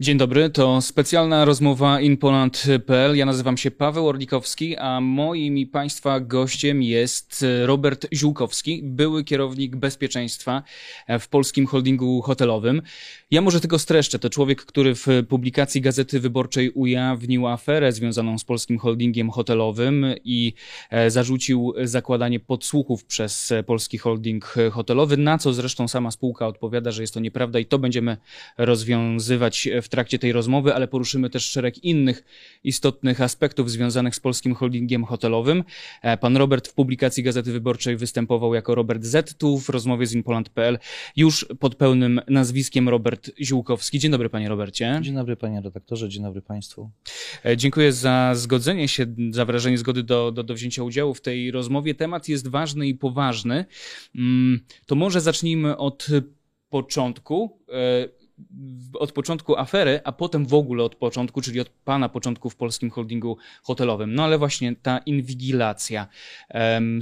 Dzień dobry, to specjalna rozmowa inpoland.pl. Ja nazywam się Paweł Orlikowski, a moim i Państwa gościem jest Robert Ziółkowski, były kierownik bezpieczeństwa w polskim holdingu hotelowym. Ja może tego streszczę. To człowiek, który w publikacji Gazety Wyborczej ujawnił aferę związaną z polskim holdingiem hotelowym i e, zarzucił zakładanie podsłuchów przez polski holding hotelowy, na co zresztą sama spółka odpowiada, że jest to nieprawda i to będziemy rozwiązywać w trakcie tej rozmowy, ale poruszymy też szereg innych istotnych aspektów związanych z polskim holdingiem hotelowym. E, pan Robert w publikacji Gazety Wyborczej występował jako Robert Z. Tu w rozmowie z Inpoland.pl już pod pełnym nazwiskiem Robert Ziółkowski. Dzień dobry panie Robercie. Dzień dobry panie redaktorze, dzień dobry państwu. E, dziękuję za zgodzenie się, za wyrażenie zgody do, do, do wzięcia udziału w tej rozmowie. Temat jest ważny i poważny. Mm, to może zacznijmy od początku. Od początku afery, a potem w ogóle od początku, czyli od pana początku w polskim holdingu hotelowym. No ale właśnie ta inwigilacja.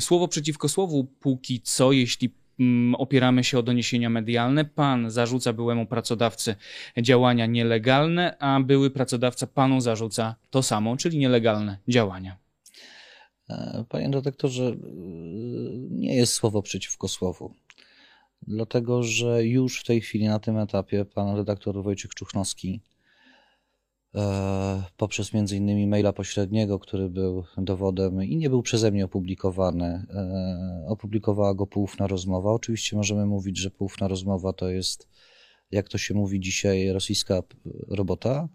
Słowo przeciwko słowu póki co, jeśli mm, opieramy się o doniesienia medialne. Pan zarzuca byłemu pracodawcy działania nielegalne, a były pracodawca panu zarzuca to samo, czyli nielegalne działania. E, panie redaktorze, e, nie jest słowo przeciwko słowu dlatego że już w tej chwili na tym etapie pan redaktor Wojciech Czuchnowski e, poprzez innymi maila pośredniego, który był dowodem i nie był przeze mnie opublikowany, e, opublikowała go poufna rozmowa. Oczywiście możemy mówić, że poufna rozmowa to jest, jak to się mówi dzisiaj, rosyjska robota,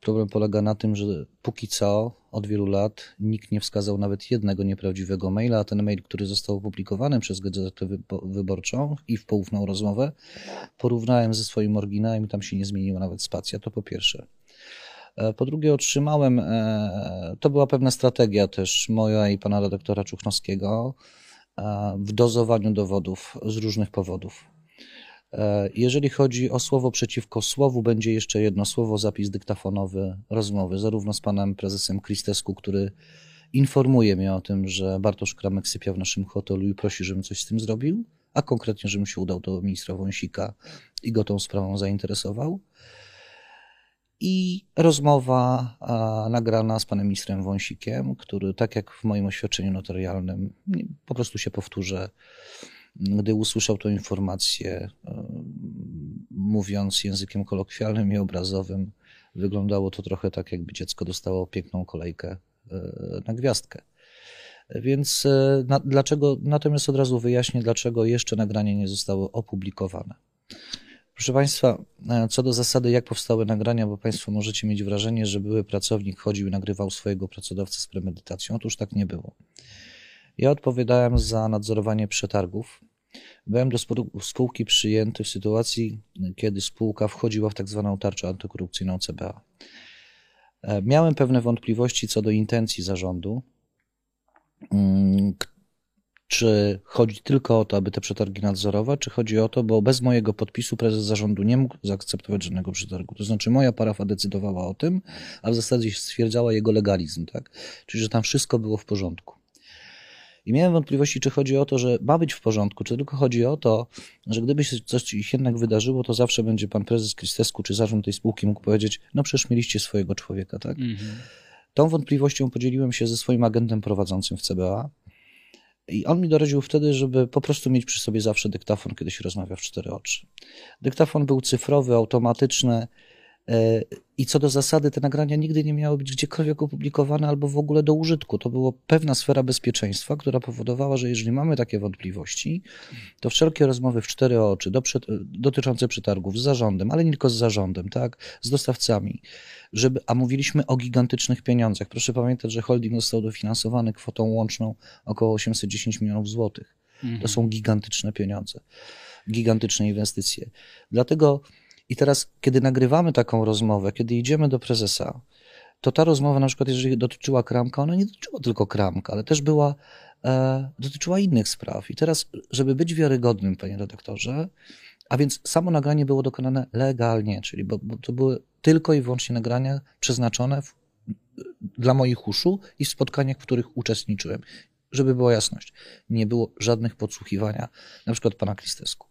Problem polega na tym, że póki co od wielu lat nikt nie wskazał nawet jednego nieprawdziwego maila, a ten mail, który został opublikowany przez Gazetę Wyborczą i w poufną rozmowę, porównałem ze swoim oryginałem i tam się nie zmieniła nawet spacja. To po pierwsze. E, po drugie, otrzymałem, e, to była pewna strategia też moja i pana redaktora Czuchnowskiego e, w dozowaniu dowodów z różnych powodów. E, jeżeli chodzi o słowo przeciwko słowu, będzie jeszcze jedno słowo, zapis dyktafonowy rozmowy, zarówno z panem prezesem Kristesku, który informuje mnie o tym, że Bartosz Kramek sypia w naszym hotelu i prosi, żebym coś z tym zrobił, a konkretnie, żebym się udał do ministra Wąsika i go tą sprawą zainteresował. I rozmowa a, nagrana z panem ministrem Wąsikiem, który, tak jak w moim oświadczeniu notarialnym, po prostu się powtórzę, gdy usłyszał tę informację, e, mówiąc językiem kolokwialnym i obrazowym, wyglądało to trochę tak, jakby dziecko dostało piękną kolejkę e, na gwiazdkę. Więc e, na, dlaczego, natomiast od razu wyjaśnię, dlaczego jeszcze nagranie nie zostało opublikowane. Proszę Państwa, co do zasady, jak powstały nagrania, bo Państwo możecie mieć wrażenie, że były pracownik chodził i nagrywał swojego pracodawcę z premedytacją. Otóż tak nie było. Ja odpowiadałem za nadzorowanie przetargów. Byłem do spółki przyjęty w sytuacji, kiedy spółka wchodziła w tak zwaną tarczę antykorupcyjną CBA. E, miałem pewne wątpliwości co do intencji zarządu. Mm, czy chodzi tylko o to, aby te przetargi nadzorować, czy chodzi o to, bo bez mojego podpisu prezes zarządu nie mógł zaakceptować żadnego przetargu. To znaczy moja parafa decydowała o tym, a w zasadzie stwierdzała jego legalizm, tak? Czyli, że tam wszystko było w porządku. I miałem wątpliwości, czy chodzi o to, że ma być w porządku, czy tylko chodzi o to, że gdyby się coś ich jednak wydarzyło, to zawsze będzie pan prezes Krystesku czy zarząd tej spółki mógł powiedzieć, no przecież mieliście swojego człowieka, tak? Mhm. Tą wątpliwością podzieliłem się ze swoim agentem prowadzącym w CBA. I on mi doradził wtedy, żeby po prostu mieć przy sobie zawsze dyktafon, kiedy się rozmawia w cztery oczy. Dyktafon był cyfrowy, automatyczny, I co do zasady, te nagrania nigdy nie miały być gdziekolwiek opublikowane albo w ogóle do użytku. To była pewna sfera bezpieczeństwa, która powodowała, że jeżeli mamy takie wątpliwości, to wszelkie rozmowy w cztery oczy do, dotyczące przetargów z zarządem, ale nie tylko z zarządem, tak, z dostawcami, żeby, a mówiliśmy o gigantycznych pieniądzach. Proszę pamiętać, że holding został dofinansowany kwotą łączną około 810 milionów złotych. Mhm. To są gigantyczne pieniądze, gigantyczne inwestycje. Dlatego i teraz, kiedy nagrywamy taką rozmowę, kiedy idziemy do prezesa, to ta rozmowa, na przykład, jeżeli dotyczyła Kramka, ona nie dotyczyła tylko Kramka, ale też była, e, dotyczyła innych spraw. I teraz, żeby być wiarygodnym, panie redaktorze, a więc samo nagranie było dokonane legalnie, czyli bo, bo to były tylko i wyłącznie nagrania przeznaczone w, dla moich uszu i w spotkaniach, w których uczestniczyłem. Żeby była jasność, nie było żadnych podsłuchiwania, na przykład pana Kristesku.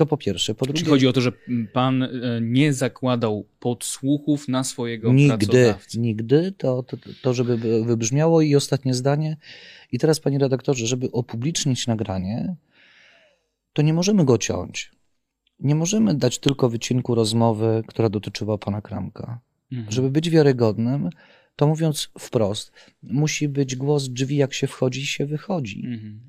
To po pierwsze. Po drugie, Czy chodzi o to, że pan e, nie zakładał podsłuchów na swojego nigdy, nigdy, to, to, to żeby wybrzmiało. I ostatnie zdanie. I teraz, panie redaktorze, żeby upublicznić nagranie, to nie możemy go ciąć. Nie możemy dać tylko wycinku rozmowy, która dotyczyła pana Kramka. Mhm. Żeby być wiarygodnym, to mówiąc wprost, musi być głos drzwi, jak się wchodzi, się wychodzi. Mhm.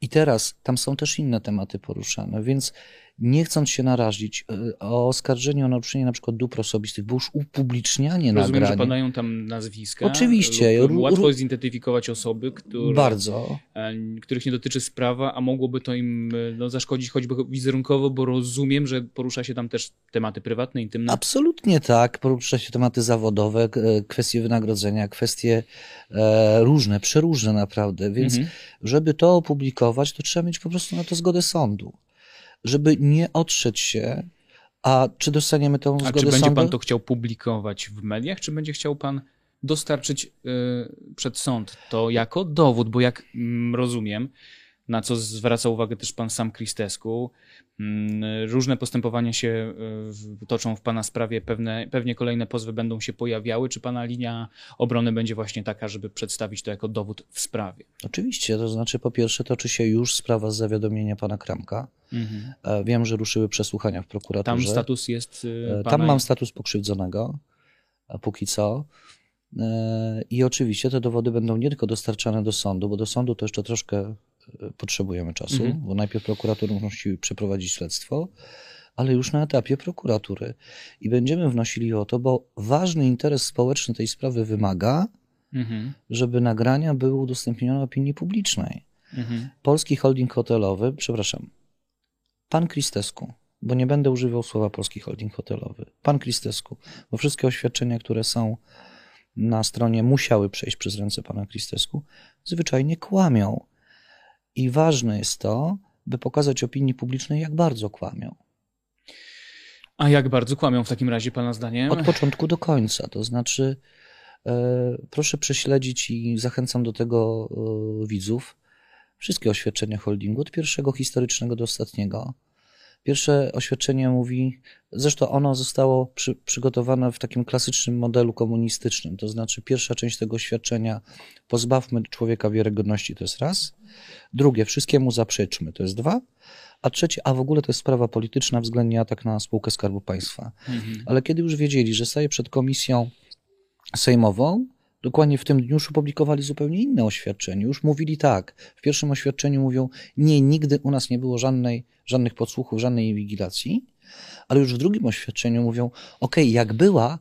I teraz tam są też inne tematy poruszane, więc nie chcąc się narazić y, o oskarżenie o naruszenie na przykład dóbr osobistych, bo już upublicznianie Rozumiem, nagrania. że padają tam nazwiska. Oczywiście. lub Łatwo zidentyfikować osoby, które, Bardzo. e, których nie dotyczy sprawa, a mogłoby to im e, no, zaszkodzić choćby wizerunkowo, bo rozumiem, że porusza się tam też tematy prywatne, intymne. Absolutnie tak. Porusza się tematy zawodowe, kwestie wynagrodzenia, kwestie e, różne, przeróżne naprawdę. Więc Mhm. żeby to opublikować, to trzeba mieć po prostu na to zgodę sądu. Żeby nie otrzeć się, a czy dostaniemy tą A zgodę czy będzie sądu? pan to chciał publikować w mediach, czy będzie chciał pan dostarczyć y, przed sąd to jako dowód? Bo jak mm, rozumiem, na co zwraca uwagę też pan sam Kristesku, mm, różne postępowania się w- toczą w pana sprawie, pewne, pewnie kolejne pozwy będą się pojawiały. Czy pana linia obrony będzie właśnie taka, żeby przedstawić to jako dowód w sprawie? Oczywiście, to znaczy po pierwsze toczy się już sprawa z zawiadomienia pana Kramka. Mhm. E, Wiem, że ruszyły przesłuchania w Tam prokuraturze. status jest. E, pana... Tam mam status pokrzywdzonego, a póki co. E, I oczywiście te dowody będą nie tylko dostarczane do sądu, bo do sądu to jeszcze troszkę e, potrzebujemy czasu, Mhm. bo najpierw prokurator musi przeprowadzić śledztwo, ale już na etapie prokuratury. I będziemy wnosili o to, bo ważny interes społeczny tej sprawy wymaga, Mhm. żeby nagrania były udostępnione opinii publicznej. Mhm. Polski holding hotelowy, przepraszam, pan Kristesku, bo nie będę używał słowa polski holding hotelowy. Pan Kristesku, bo wszystkie oświadczenia, które są na stronie, musiały przejść przez ręce pana Kristesku, zwyczajnie kłamią. I ważne jest to, by pokazać opinii publicznej, jak bardzo kłamią. A jak bardzo kłamią w takim razie, pana zdaniem? Od początku do końca. To znaczy, e, proszę prześledzić i zachęcam do tego e, widzów wszystkie oświadczenia holdingu, od pierwszego historycznego do ostatniego. Pierwsze oświadczenie mówi, zresztą ono zostało przy, przygotowane w takim klasycznym modelu komunistycznym, to znaczy pierwsza część tego oświadczenia pozbawmy człowieka wiarygodności, to jest raz. Drugie, wszystkiemu zaprzeczmy, to jest dwa. A trzecie, a w ogóle to jest sprawa polityczna, względnie atak na spółkę Skarbu Państwa. Mhm. Ale kiedy już wiedzieli, że staje przed komisją sejmową, dokładnie w tym dniu już opublikowali zupełnie inne oświadczenie. Już mówili tak. W pierwszym oświadczeniu mówią, nie, nigdy u nas nie było żadnej, żadnych podsłuchów, żadnej inwigilacji, ale już w drugim oświadczeniu mówią, okej, jak była,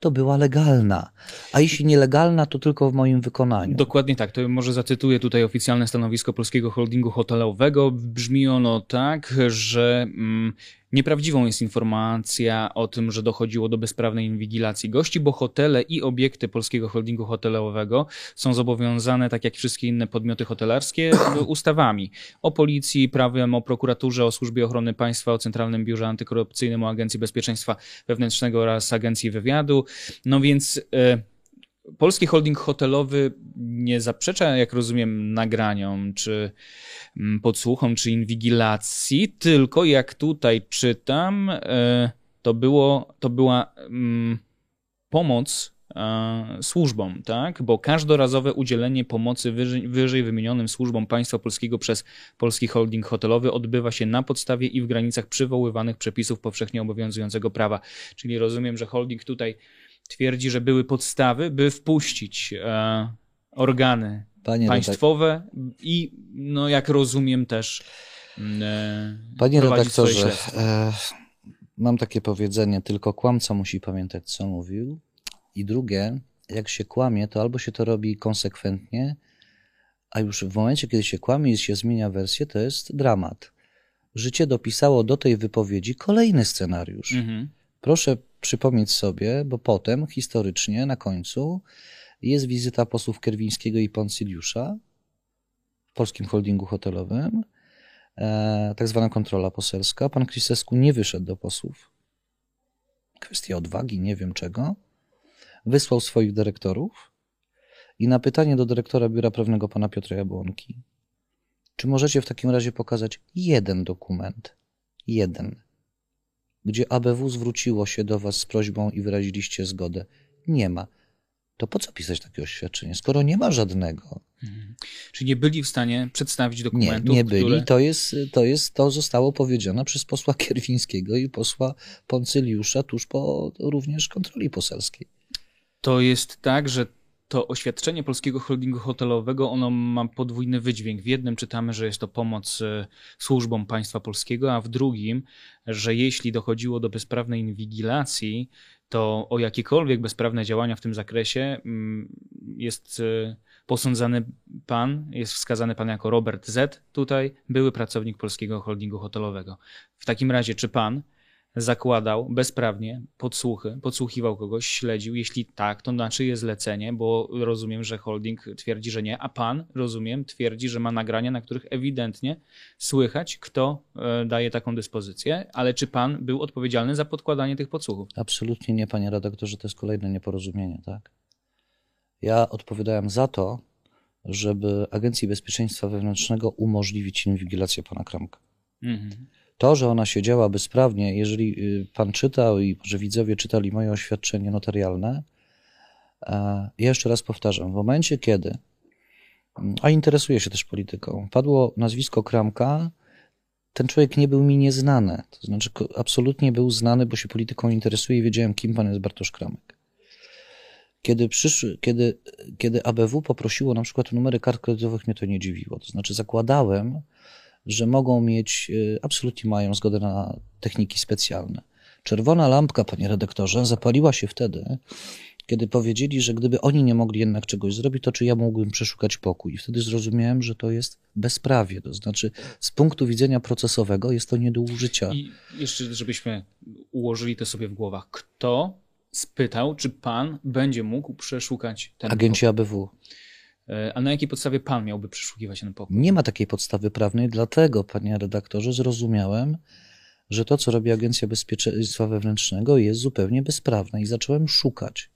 to była legalna, a jeśli nielegalna, to tylko w moim wykonaniu. Dokładnie tak. To może zacytuję tutaj oficjalne stanowisko Polskiego Holdingu Hotelowego. Brzmi ono tak, że mm, nieprawdziwą jest informacja o tym, że dochodziło do bezprawnej inwigilacji gości, bo hotele i obiekty Polskiego Holdingu Hotelowego są zobowiązane, tak jak wszystkie inne podmioty hotelarskie, ustawami o policji, prawem o prokuraturze, o służbie ochrony państwa, o Centralnym Biurze Antykorupcyjnym, o Agencji Bezpieczeństwa Wewnętrznego oraz Agencji Wywiadu. No więc. E, Polski holding hotelowy nie zaprzecza, jak rozumiem, nagraniom, czy mm, podsłuchom, czy inwigilacji, tylko jak tutaj czytam, e, to, było, to była mm, pomoc e, służbom, tak? Bo każdorazowe udzielenie pomocy wyżej, wyżej wymienionym służbom państwa polskiego przez Polski Holding Hotelowy odbywa się na podstawie i w granicach przywoływanych przepisów powszechnie obowiązującego prawa. Czyli rozumiem, że holding tutaj twierdzi, że były podstawy, by wpuścić e, organy Panie, redak- państwowe i, no jak rozumiem, też mm, e, Panie redaktorze, e, mam takie powiedzenie, tylko kłamca musi pamiętać, co mówił. I drugie, jak się kłamie, to albo się to robi konsekwentnie, a już w momencie, kiedy się kłamie i się zmienia wersję, to jest dramat. Życie dopisało do tej wypowiedzi kolejny scenariusz. Mhm. Proszę przypomnieć sobie, bo potem, historycznie, na końcu, jest wizyta posłów Kerwińskiego i Poncyliusza w Polskim Holdingu Hotelowym, e, tak zwana kontrola poselska. Pan Kristesku nie wyszedł do posłów. Kwestia odwagi, nie wiem czego. Wysłał swoich dyrektorów i na pytanie do dyrektora biura prawnego pana Piotra Jabłonki, czy możecie w takim razie pokazać jeden dokument, jeden, gdzie ABW zwróciło się do Was z prośbą i wyraziliście zgodę. Nie ma. To po co pisać takie oświadczenie, skoro nie ma żadnego? Mhm. Czyli nie byli w stanie przedstawić Nie, dokumentów, nie byli. które... To, jest, to, jest, to zostało powiedziane przez posła Kierwińskiego i posła Poncyliusza tuż po również kontroli poselskiej. To jest tak, że to oświadczenie Polskiego Holdingu Hotelowego, ono ma podwójny wydźwięk. W jednym czytamy, że jest to pomoc e, służbom państwa polskiego, a w drugim, że jeśli dochodziło do bezprawnej inwigilacji, to o jakiekolwiek bezprawne działania w tym zakresie mm, jest e, posądzany pan, jest wskazany pan jako Robert Z. Tutaj były pracownik Polskiego Holdingu Hotelowego. W takim razie, czy pan zakładał bezprawnie podsłuchy, podsłuchiwał kogoś, śledził? Jeśli tak, to na czyje zlecenie? Bo rozumiem, że holding twierdzi, że nie, a pan, rozumiem, twierdzi, że ma nagrania, na których ewidentnie słychać, kto e, daje taką dyspozycję, ale czy pan był odpowiedzialny za podkładanie tych podsłuchów? Absolutnie nie, panie redaktorze, to jest kolejne nieporozumienie, tak? Ja odpowiadałem za to, żeby Agencji Bezpieczeństwa Wewnętrznego umożliwić inwigilację pana Kramka. Mhm. To, że ona się działa bezprawnie, jeżeli y, pan czytał i może widzowie czytali moje oświadczenie notarialne, e, ja jeszcze raz powtarzam, w momencie kiedy, mm, a interesuję się też polityką, padło nazwisko Kramka, ten człowiek nie był mi nieznany. To znaczy, absolutnie był znany, bo się polityką interesuje i wiedziałem, kim pan jest Bartosz Kramek. Kiedy, przyszły, kiedy, kiedy ABW poprosiło na przykład o numery kart kredytowych, mnie to nie dziwiło. To znaczy, zakładałem, że mogą mieć, y, absolutnie mają zgodę na techniki specjalne. Czerwona lampka, panie redaktorze, zapaliła się wtedy, kiedy powiedzieli, że gdyby oni nie mogli jednak czegoś zrobić, to czy ja mógłbym przeszukać pokój. I wtedy zrozumiałem, że to jest bezprawie. To znaczy, z punktu widzenia procesowego jest to nie do użycia. I jeszcze, żebyśmy ułożyli to sobie w głowach. Kto spytał, czy pan będzie mógł przeszukać ten Agenci ABW. pokój? E, A na jakiej podstawie pan miałby przeszukiwać ten pokój? Nie ma takiej podstawy prawnej, dlatego, panie redaktorze, zrozumiałem, że to, co robi Agencja Bezpieczeństwa Wewnętrznego, jest zupełnie bezprawne i zacząłem szukać.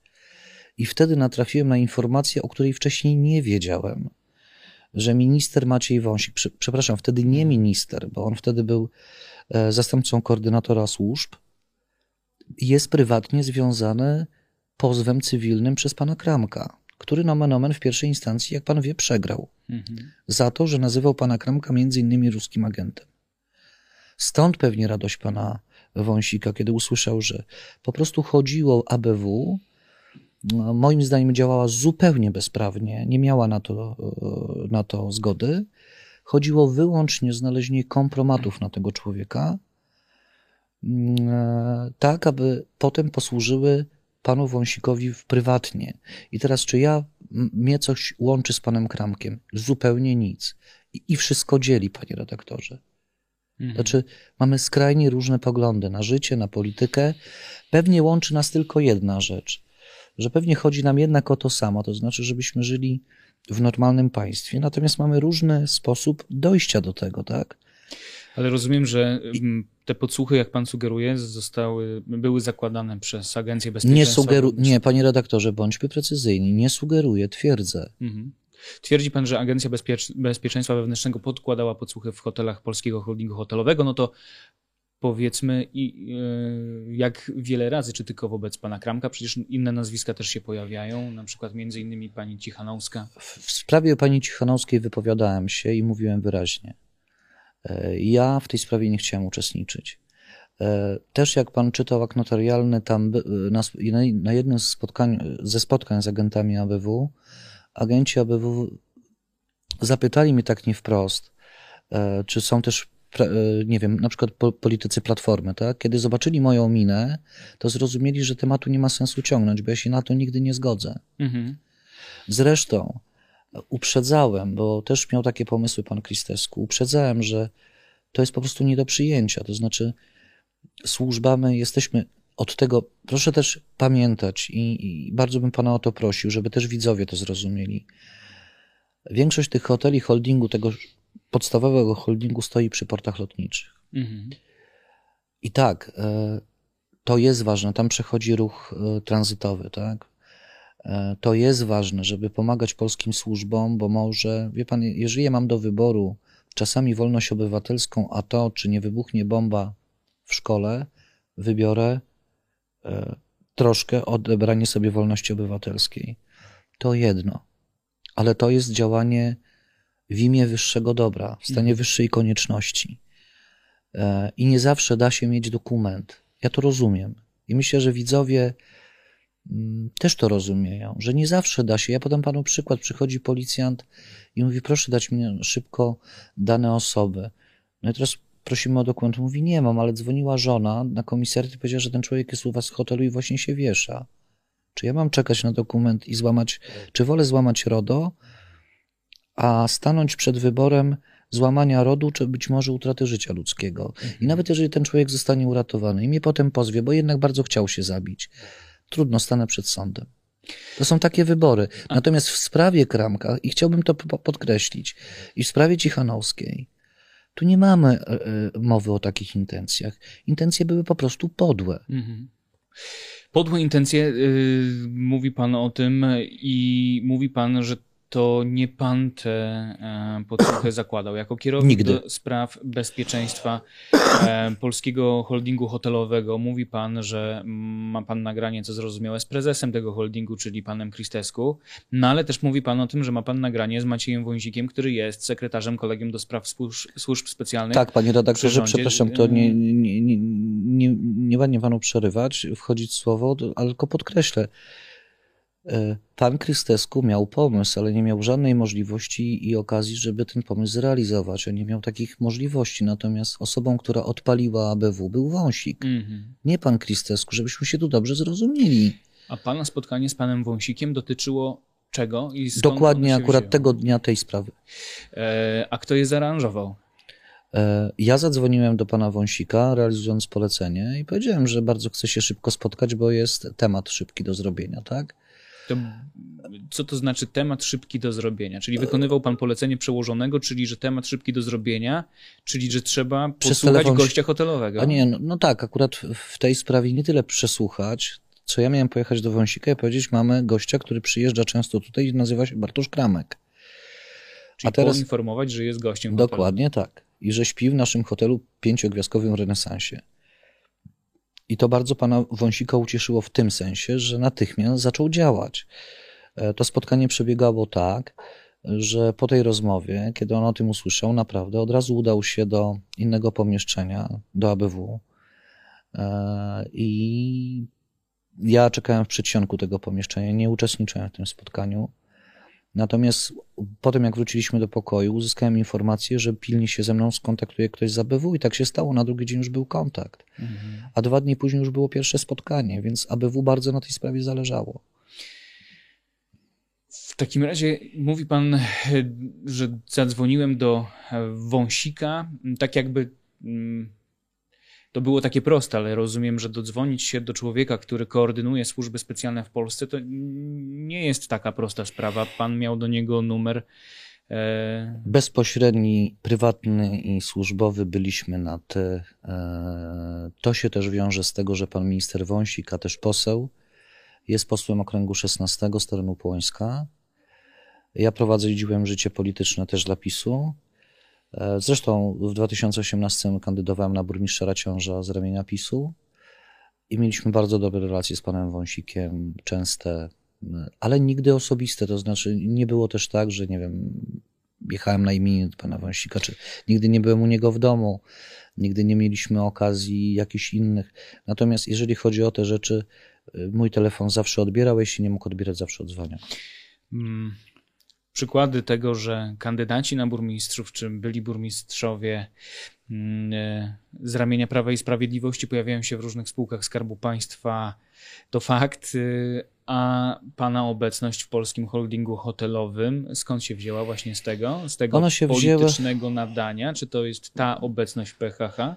I wtedy natrafiłem na informację, o której wcześniej nie wiedziałem, że minister Maciej Wąsik, prze- przepraszam, wtedy nie minister, bo on wtedy był e, zastępcą koordynatora służb, jest prywatnie związany pozwem cywilnym przez pana Kramka, który nomen omen w pierwszej instancji, jak pan wie, przegrał Mhm. za to, że nazywał pana Kramka między innymi ruskim agentem. Stąd pewnie radość pana Wąsika, kiedy usłyszał, że po prostu chodziło ABW, no, moim zdaniem działała zupełnie bezprawnie, nie miała na to, e, na to zgody. Chodziło wyłącznie o znalezienie kompromatów na tego człowieka, mm, e, tak aby potem posłużyły panu Wąsikowi prywatnie. I teraz, czy ja, mnie coś łączy z panem Kramkiem? Zupełnie nic. I, i wszystko dzieli, panie redaktorze. Mhm. Znaczy, mamy skrajnie różne poglądy na życie, na politykę. Pewnie łączy nas tylko jedna rzecz, że pewnie chodzi nam jednak o to samo, to znaczy, żebyśmy żyli w normalnym państwie, natomiast mamy różny sposób dojścia do tego, tak? Ale rozumiem, że mm, te podsłuchy, jak pan sugeruje, zostały, były zakładane przez Agencję Nie Bezpieczeństwa. sugeru, Wewnętrznego. nie, panie redaktorze, bądźmy precyzyjni, nie sugeruję, twierdzę. Mhm. Twierdzi pan, że Agencja Bezpiecz Bezpieczeństwa Wewnętrznego podkładała podsłuchy w hotelach Polskiego Holdingu Hotelowego, no to powiedzmy, i, e, jak wiele razy, czy tylko wobec pana Kramka, przecież inne nazwiska też się pojawiają, na przykład między innymi pani Cichanowska. W w sprawie pani Cichanowskiej wypowiadałem się i mówiłem wyraźnie. E, Ja w tej sprawie nie chciałem uczestniczyć. E, Też jak pan czytał akt notarialny, tam by- na, jednym z spotkań, ze spotkań z agentami ABW, agenci ABW zapytali mnie tak nie wprost, e, czy są też, e, nie wiem, na przykład po, politycy Platformy, tak? Kiedy zobaczyli moją minę, to zrozumieli, że tematu nie ma sensu ciągnąć, bo ja się na to nigdy nie zgodzę. Mhm. Zresztą uprzedzałem, bo też miał takie pomysły pan Kristesku, uprzedzałem, że to jest po prostu nie do przyjęcia. To znaczy, służbamy, jesteśmy od tego, proszę też pamiętać i, i bardzo bym pana o to prosił, żeby też widzowie to zrozumieli. Większość tych hoteli holdingu, tego podstawowego holdingu stoi przy portach lotniczych. Mhm. I tak, e, to jest ważne, tam przechodzi ruch e, tranzytowy, tak? E, To jest ważne, żeby pomagać polskim służbom, bo może, wie pan, jeżeli ja mam do wyboru czasami wolność obywatelską, a to, czy nie wybuchnie bomba w szkole wybiorę e, troszkę odebranie sobie wolności obywatelskiej. To jedno, ale to jest działanie w imię wyższego dobra, w stanie mhm. wyższej konieczności. E, I nie zawsze da się mieć dokument. Ja to rozumiem. I myślę, że widzowie też to rozumieją, że nie zawsze da się. Ja podam panu przykład. Przychodzi policjant i mówi: Proszę dać mi szybko dane osoby. No i teraz prosimy o dokument. Mówi: Nie mam, ale dzwoniła żona na komisariat i powiedziała, że ten człowiek jest u was w hotelu i właśnie się wiesza. Czy ja mam czekać na dokument i złamać, czy wolę złamać RODO, a stanąć przed wyborem złamania rodu, czy być może utraty życia ludzkiego. I mhm. nawet jeżeli ten człowiek zostanie uratowany i mnie potem pozwie, bo jednak bardzo chciał się zabić, trudno, stanę przed sądem. To są takie wybory. Natomiast w sprawie Kramka, i chciałbym to podkreślić, i w sprawie Cichanowskiej, tu nie mamy e, e, mowy o takich intencjach. Intencje były po prostu podłe. Mhm. Podłe intencje, yy, mówi pan o tym i mówi pan, że to nie pan te e, podsłuchy zakładał. Jako kierownik Nigdy. do spraw bezpieczeństwa e, polskiego holdingu hotelowego mówi pan, że ma pan nagranie, co zrozumiałe, z prezesem tego holdingu, czyli panem Kristesku, no ale też mówi pan o tym, że ma pan nagranie z Maciejem Wąsikiem, który jest sekretarzem kolegium do spraw służb, służb specjalnych. Tak, panie redaktorze, przepraszam, to nie, nie, nie, nie, nie ładnie panu przerywać, wchodzić w słowo, ale tylko podkreślę, pan Krystesku miał pomysł, ale nie miał żadnej możliwości i okazji, żeby ten pomysł zrealizować. On nie miał takich możliwości. Natomiast osobą, która odpaliła ABW był Wąsik. Mm-hmm. Nie pan Krystesku, żebyśmy się tu dobrze zrozumieli. A pana spotkanie z panem Wąsikiem dotyczyło czego? I Dokładnie akurat tego dnia tej sprawy. E, a kto je zaaranżował? E, ja zadzwoniłem do pana Wąsika, realizując polecenie i powiedziałem, że bardzo chcę się szybko spotkać, bo jest temat szybki do zrobienia, tak? To co to znaczy temat szybki do zrobienia? Czyli wykonywał pan polecenie przełożonego, czyli że temat szybki do zrobienia, czyli że trzeba posłuchać telefon... gościa hotelowego. A nie, no, no, tak, akurat w tej sprawie nie tyle przesłuchać, co ja miałem pojechać do Wąsika i powiedzieć, mamy gościa, który przyjeżdża często tutaj i nazywa się Bartosz Kramek. Czyli A teraz poinformować, że jest gościem Dokładnie tak. I że śpi w naszym hotelu pięciogwiazdkowym renesansie. I to bardzo pana Wąsika ucieszyło w tym sensie, że natychmiast zaczął działać. E, to spotkanie przebiegało tak, że po tej rozmowie, kiedy on o tym usłyszał, naprawdę od razu udał się do innego pomieszczenia, do ABW. E, I ja czekałem w przedsionku tego pomieszczenia, nie uczestniczyłem w tym spotkaniu. Natomiast potem, jak wróciliśmy do pokoju, uzyskałem informację, że pilnie się ze mną skontaktuje ktoś z ABW i tak się stało. Na drugi dzień już był kontakt. Mhm. A dwa dni później już było pierwsze spotkanie, więc ABW bardzo na tej sprawie zależało. W takim razie mówi pan, że zadzwoniłem do Wąsika, tak jakby mm, to było takie proste, ale rozumiem, że dodzwonić się do człowieka, który koordynuje służby specjalne w Polsce, to nie jest taka prosta sprawa. Pan miał do niego numer. E... Bezpośredni, prywatny i służbowy byliśmy na te. E... To się też wiąże z tego, że pan minister Wąsik, a też poseł, jest posłem okręgu 16 z terenu Płońska. Ja prowadziłem życie polityczne też dla PiSu. Zresztą w 2018 kandydowałem na burmistrza Raciąża z ramienia PiSu i mieliśmy bardzo dobre relacje z panem Wąsikiem, częste, ale nigdy osobiste. To znaczy, nie było też tak, że nie wiem, jechałem na imię pana Wąsika, czy nigdy nie byłem u niego w domu, nigdy nie mieliśmy okazji jakichś innych. Natomiast jeżeli chodzi o te rzeczy, mój telefon zawsze odbierał, jeśli nie mógł odbierać, zawsze odzwaniał. Hmm przykłady tego, że kandydaci na burmistrzów, czy byli burmistrzowie mm, e, z ramienia Prawa i Sprawiedliwości pojawiają się w różnych spółkach Skarbu Państwa, to fakt, y, a pana obecność w polskim holdingu hotelowym, skąd się wzięła właśnie z tego? Z tego politycznego wzięła... nadania? Czy to jest ta obecność PHH?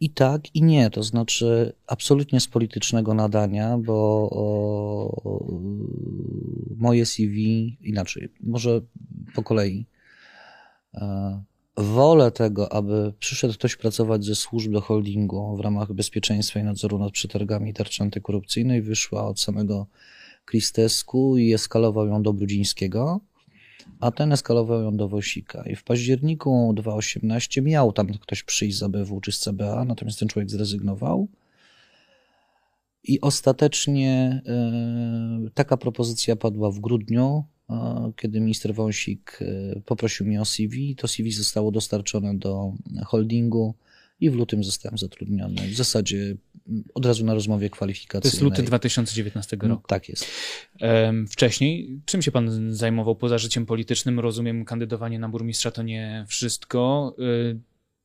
I tak, i nie. To znaczy, absolutnie z politycznego nadania, bo o, moje CV inaczej, może po kolei. E, wolę tego, aby przyszedł ktoś pracować ze służb do holdingu w ramach bezpieczeństwa i nadzoru nad przetargami tarczy antykorupcyjnej, wyszła od samego Kristesku i eskalował ją do Brudzińskiego. A ten eskalował ją do Wosika. I w październiku 2018 miał tam ktoś przyjść z ABW czy z CBA, natomiast ten człowiek zrezygnował. I ostatecznie y, taka propozycja padła w grudniu, y, kiedy minister Wąsik y, poprosił mnie o CV. To CV zostało dostarczone do holdingu i w lutym zostałem zatrudniony. W zasadzie od razu na rozmowie kwalifikacyjnej. To jest luty 2019 roku. Tak jest. Wcześniej, czym się pan zajmował poza życiem politycznym? Rozumiem, kandydowanie na burmistrza to nie wszystko.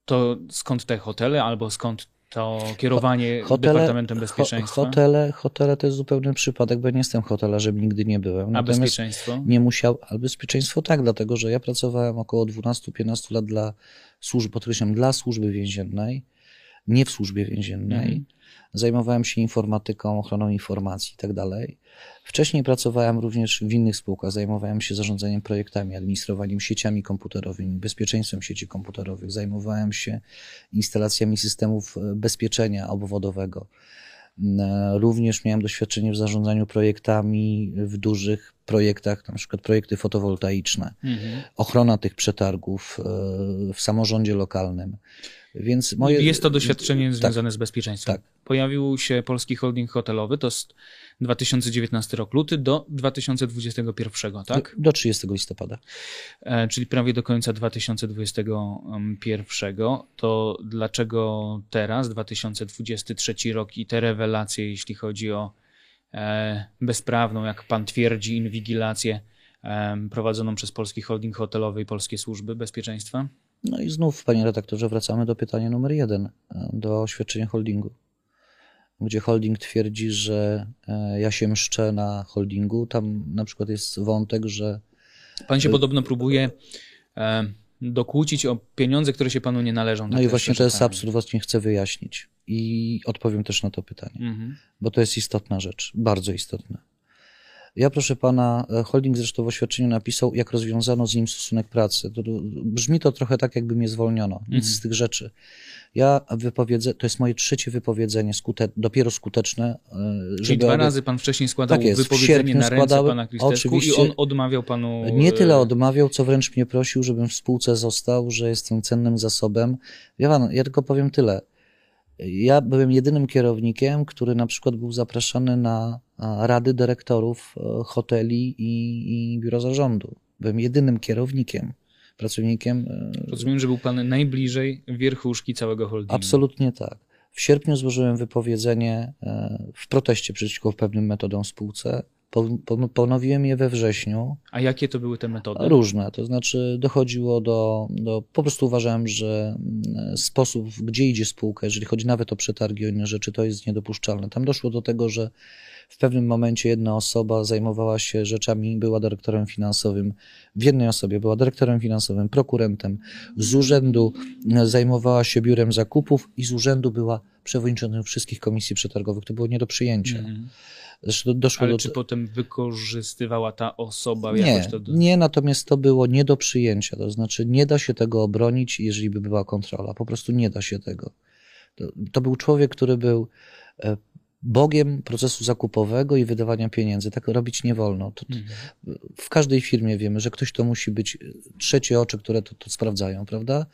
To skąd te hotele albo skąd to kierowanie hotele, Departamentem Bezpieczeństwa? Hotele, hotele to jest zupełny przypadek, bo ja nie jestem hotelarzem, nigdy nie byłem. Natomiast A bezpieczeństwo? Nie musiał, ale bezpieczeństwo tak, dlatego że ja pracowałem około 12-15 lat dla służby, podkreślam, dla służby więziennej, nie w służbie więziennej. Mhm. Zajmowałem się informatyką, ochroną informacji i tak dalej. Wcześniej pracowałem również w innych spółkach. Zajmowałem się zarządzaniem projektami, administrowaniem sieciami komputerowymi, bezpieczeństwem sieci komputerowych. Zajmowałem się instalacjami systemów e, bezpieczenia obwodowego. E, również miałem doświadczenie w zarządzaniu projektami w dużych projektach, na przykład projekty fotowoltaiczne, mhm. ochrona tych przetargów e, w samorządzie lokalnym. Więc moje... Jest to doświadczenie tak, związane z bezpieczeństwem. Tak. Pojawił się Polski Holding Hotelowy, to jest 2019 rok, luty do 2021, tak? Do 30 listopada. E, czyli prawie do końca 2021. To dlaczego teraz, 2023 rok i te rewelacje, jeśli chodzi o bezprawną, jak pan twierdzi, inwigilację e, prowadzoną przez Polski Holding Hotelowy i Polskie Służby Bezpieczeństwa? No i znów, panie redaktorze, wracamy do pytania numer jeden, e, do oświadczenia holdingu. Gdzie holding twierdzi, że e, ja się mszczę na holdingu. Tam na przykład jest wątek, że. Pan się podobno próbuje e, dokłócić o pieniądze, które się panu nie należą. No i właśnie to jest absurd, właśnie chcę wyjaśnić. I odpowiem też na to pytanie, mhm. bo to jest istotna rzecz, bardzo istotna. Ja, proszę pana, e, holding zresztą w oświadczeniu napisał, jak rozwiązano z nim stosunek pracy. To, brzmi to trochę tak, jakby mnie zwolniono. Nic mhm. z tych rzeczy. Ja wypowiedzę, to jest moje trzecie wypowiedzenie, skute, dopiero skuteczne. E, Czyli dwa razy pan wcześniej składał tak jest, wypowiedzenie na ręce pana Kristesku i on odmawiał panu... Nie tyle e, odmawiał, co wręcz mnie prosił, żebym w spółce został, że jestem cennym zasobem. Ja, pan, ja tylko powiem tyle. Ja byłem jedynym kierownikiem, który na przykład był zapraszany na rady dyrektorów e, hoteli i, i biura zarządu. Byłem jedynym kierownikiem, pracownikiem. E, Rozumiem, że był pan najbliżej wierchuszki całego holdingu. Absolutnie tak. W sierpniu złożyłem wypowiedzenie e, w proteście przeciwko pewnym metodom spółce. Ponowiłem je we wrześniu. A jakie to były te metody? Różne. To znaczy, dochodziło do. do po prostu uważałem, że mm, sposób, gdzie idzie spółka, jeżeli chodzi nawet o przetargi o inne rzeczy, to jest niedopuszczalne. Tam doszło do tego, że w pewnym momencie jedna osoba zajmowała się rzeczami, była dyrektorem finansowym, w jednej osobie była dyrektorem finansowym, prokurentem, z urzędu zajmowała się biurem zakupów i z urzędu była przewodniczącym wszystkich komisji przetargowych. To było nie do przyjęcia. Mm. Zresztą doszło Ale do... czy potem wykorzystywała ta osoba nie, jakoś to? Do... Nie, natomiast to było nie do przyjęcia. To znaczy nie da się tego obronić, jeżeli by była kontrola. Po prostu nie da się tego. To, to był człowiek, który był e, bogiem procesu zakupowego i wydawania pieniędzy. Tak robić nie wolno. To, mhm. W każdej firmie wiemy, że ktoś to musi być trzecie oczy, które to, to sprawdzają, prawda?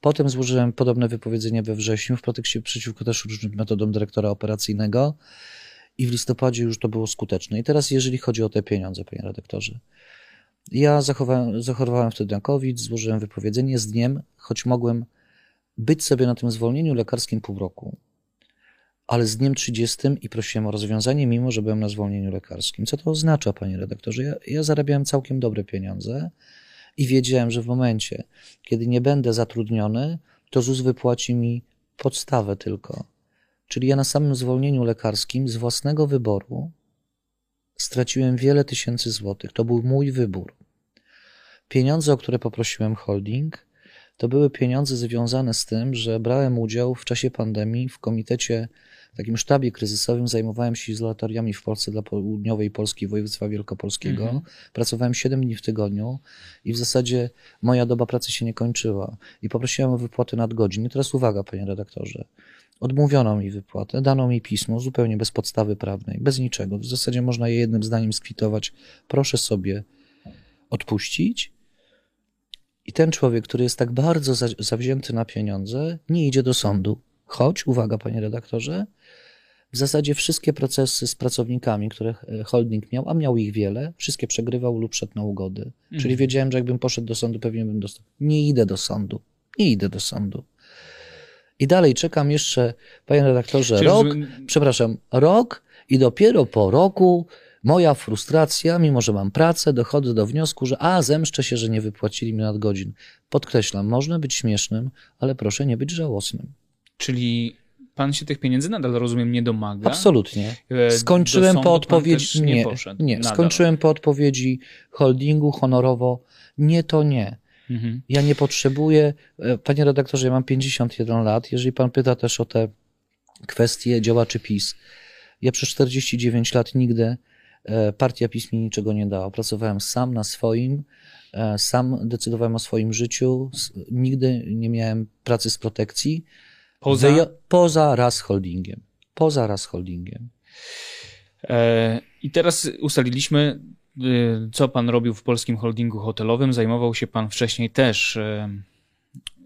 Potem złożyłem podobne wypowiedzenie we wrześniu w protekcie przeciwko też różnym metodom dyrektora operacyjnego i w listopadzie już to było skuteczne. I teraz, jeżeli chodzi o te pieniądze, panie redaktorze, ja zachorowałem wtedy na COVID, złożyłem wypowiedzenie z dniem, choć mogłem być sobie na tym zwolnieniu lekarskim pół roku, ale z dniem 30 i prosiłem o rozwiązanie, mimo że byłem na zwolnieniu lekarskim. Co to oznacza, panie redaktorze? Ja, ja zarabiałem całkiem dobre pieniądze i wiedziałem, że w momencie, kiedy nie będę zatrudniony, to ZUS wypłaci mi podstawę tylko. Czyli ja na samym zwolnieniu lekarskim z własnego wyboru straciłem wiele tysięcy złotych. To był mój wybór. Pieniądze, o które poprosiłem holding, to były pieniądze związane z tym, że brałem udział w czasie pandemii w komitecie, w takim sztabie kryzysowym, zajmowałem się izolatoriami w Polsce dla południowej Polski, województwa wielkopolskiego. Mhm. Pracowałem 7 dni w tygodniu i w zasadzie moja doba pracy się nie kończyła. I poprosiłem o wypłatę nadgodzin. I teraz uwaga, panie redaktorze. Odmówiono mi wypłatę, dano mi pismo zupełnie bez podstawy prawnej, bez niczego. W zasadzie można je jednym zdaniem skwitować. Proszę sobie odpuścić. I ten człowiek, który jest tak bardzo za, zawzięty na pieniądze, nie idzie do sądu. Choć, uwaga, panie redaktorze, w zasadzie wszystkie procesy z pracownikami, które holding miał, a miał ich wiele, wszystkie przegrywał lub szedł na ugody. Mhm. Czyli wiedziałem, że jakbym poszedł do sądu, pewnie bym dostał. Nie idę do sądu. Nie idę do sądu. I dalej czekam jeszcze, panie redaktorze, Czyli rok, przepraszam, rok i dopiero po roku moja frustracja, mimo że mam pracę, dochodzę do wniosku, że a, zemszczę się, że nie wypłacili mi nadgodzin. Podkreślam, można być śmiesznym, ale proszę nie być żałosnym. Czyli pan się tych pieniędzy nadal, rozumiem, nie domaga? Absolutnie. E, skończyłem po odpowiedzi. Nie, nie, nie. skończyłem po odpowiedzi holdingu honorowo. Nie, to nie. Mhm. Ja nie potrzebuję. E, panie redaktorze, ja mam 51 lat. Jeżeli pan pyta też o te kwestie działaczy PiS, ja przez 49 lat nigdy e, partia PiS mi niczego nie dała. Pracowałem sam na swoim, sam decydowałem o swoim życiu, nigdy nie miałem pracy z protekcji. Poza? Wyjo poza raz holdingiem. Poza raz holdingiem. E, I teraz ustaliliśmy, co pan robił w polskim holdingu hotelowym. Zajmował się pan wcześniej też e,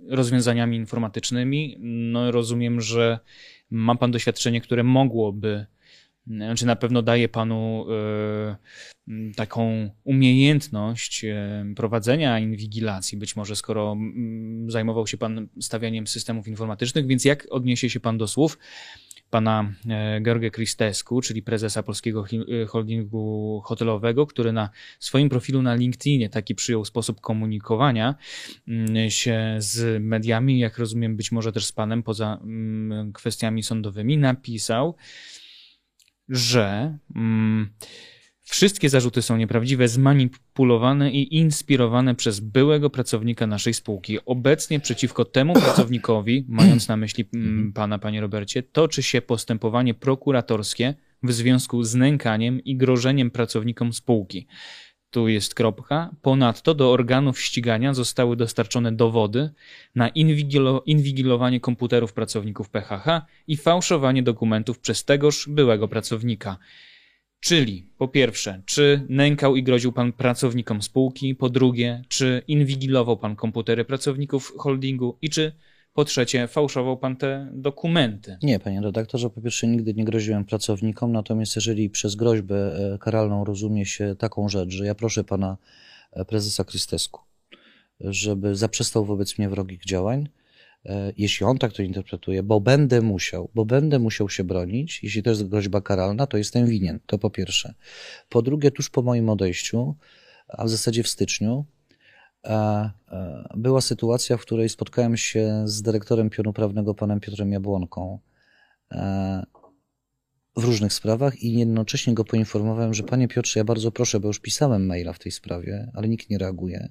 rozwiązaniami informatycznymi. No, rozumiem, że ma pan doświadczenie, które mogłoby znaczy na pewno daje panu y, taką umiejętność y, prowadzenia inwigilacji, być może skoro y, zajmował się pan stawianiem systemów informatycznych, więc jak odniesie się pan do słów pana e, George Christescu, czyli prezesa Polskiego Holdingu Hotelowego, który na swoim profilu na LinkedInie taki przyjął sposób komunikowania się z mediami, jak rozumiem być może też z panem poza kwestiami sądowymi, napisał, że mm, wszystkie zarzuty są nieprawdziwe, zmanipulowane i inspirowane przez byłego pracownika naszej spółki. Obecnie przeciwko temu pracownikowi, mając na myśli mm, mhm. pana, panie Robercie, toczy się postępowanie prokuratorskie w związku z nękaniem i grożeniem pracownikom spółki tu jest kropka. Ponadto do organów ścigania zostały dostarczone dowody na inwigilo, inwigilowanie komputerów pracowników PHH i fałszowanie dokumentów przez tegoż byłego pracownika. Czyli po pierwsze, czy nękał i groził pan pracownikom spółki? Po drugie, czy inwigilował pan komputery pracowników holdingu? I czy po trzecie, fałszował pan te dokumenty. Nie, panie redaktorze, po pierwsze nigdy nie groziłem pracownikom, natomiast jeżeli przez groźbę e, karalną rozumie się taką rzecz, że ja proszę pana e, prezesa Krystesku, żeby zaprzestał wobec mnie wrogich działań, jeśli on tak to interpretuje, bo będę musiał, bo będę musiał się bronić, jeśli to jest groźba karalna, to jestem winien, to po pierwsze. Po drugie, tuż po moim odejściu, a w zasadzie w styczniu, E, była sytuacja, w której spotkałem się z dyrektorem pionu prawnego, panem Piotrem Jabłonką e, w różnych sprawach i jednocześnie go poinformowałem, że panie Piotrze, ja bardzo proszę, bo już pisałem maila w tej sprawie, ale nikt nie reaguje.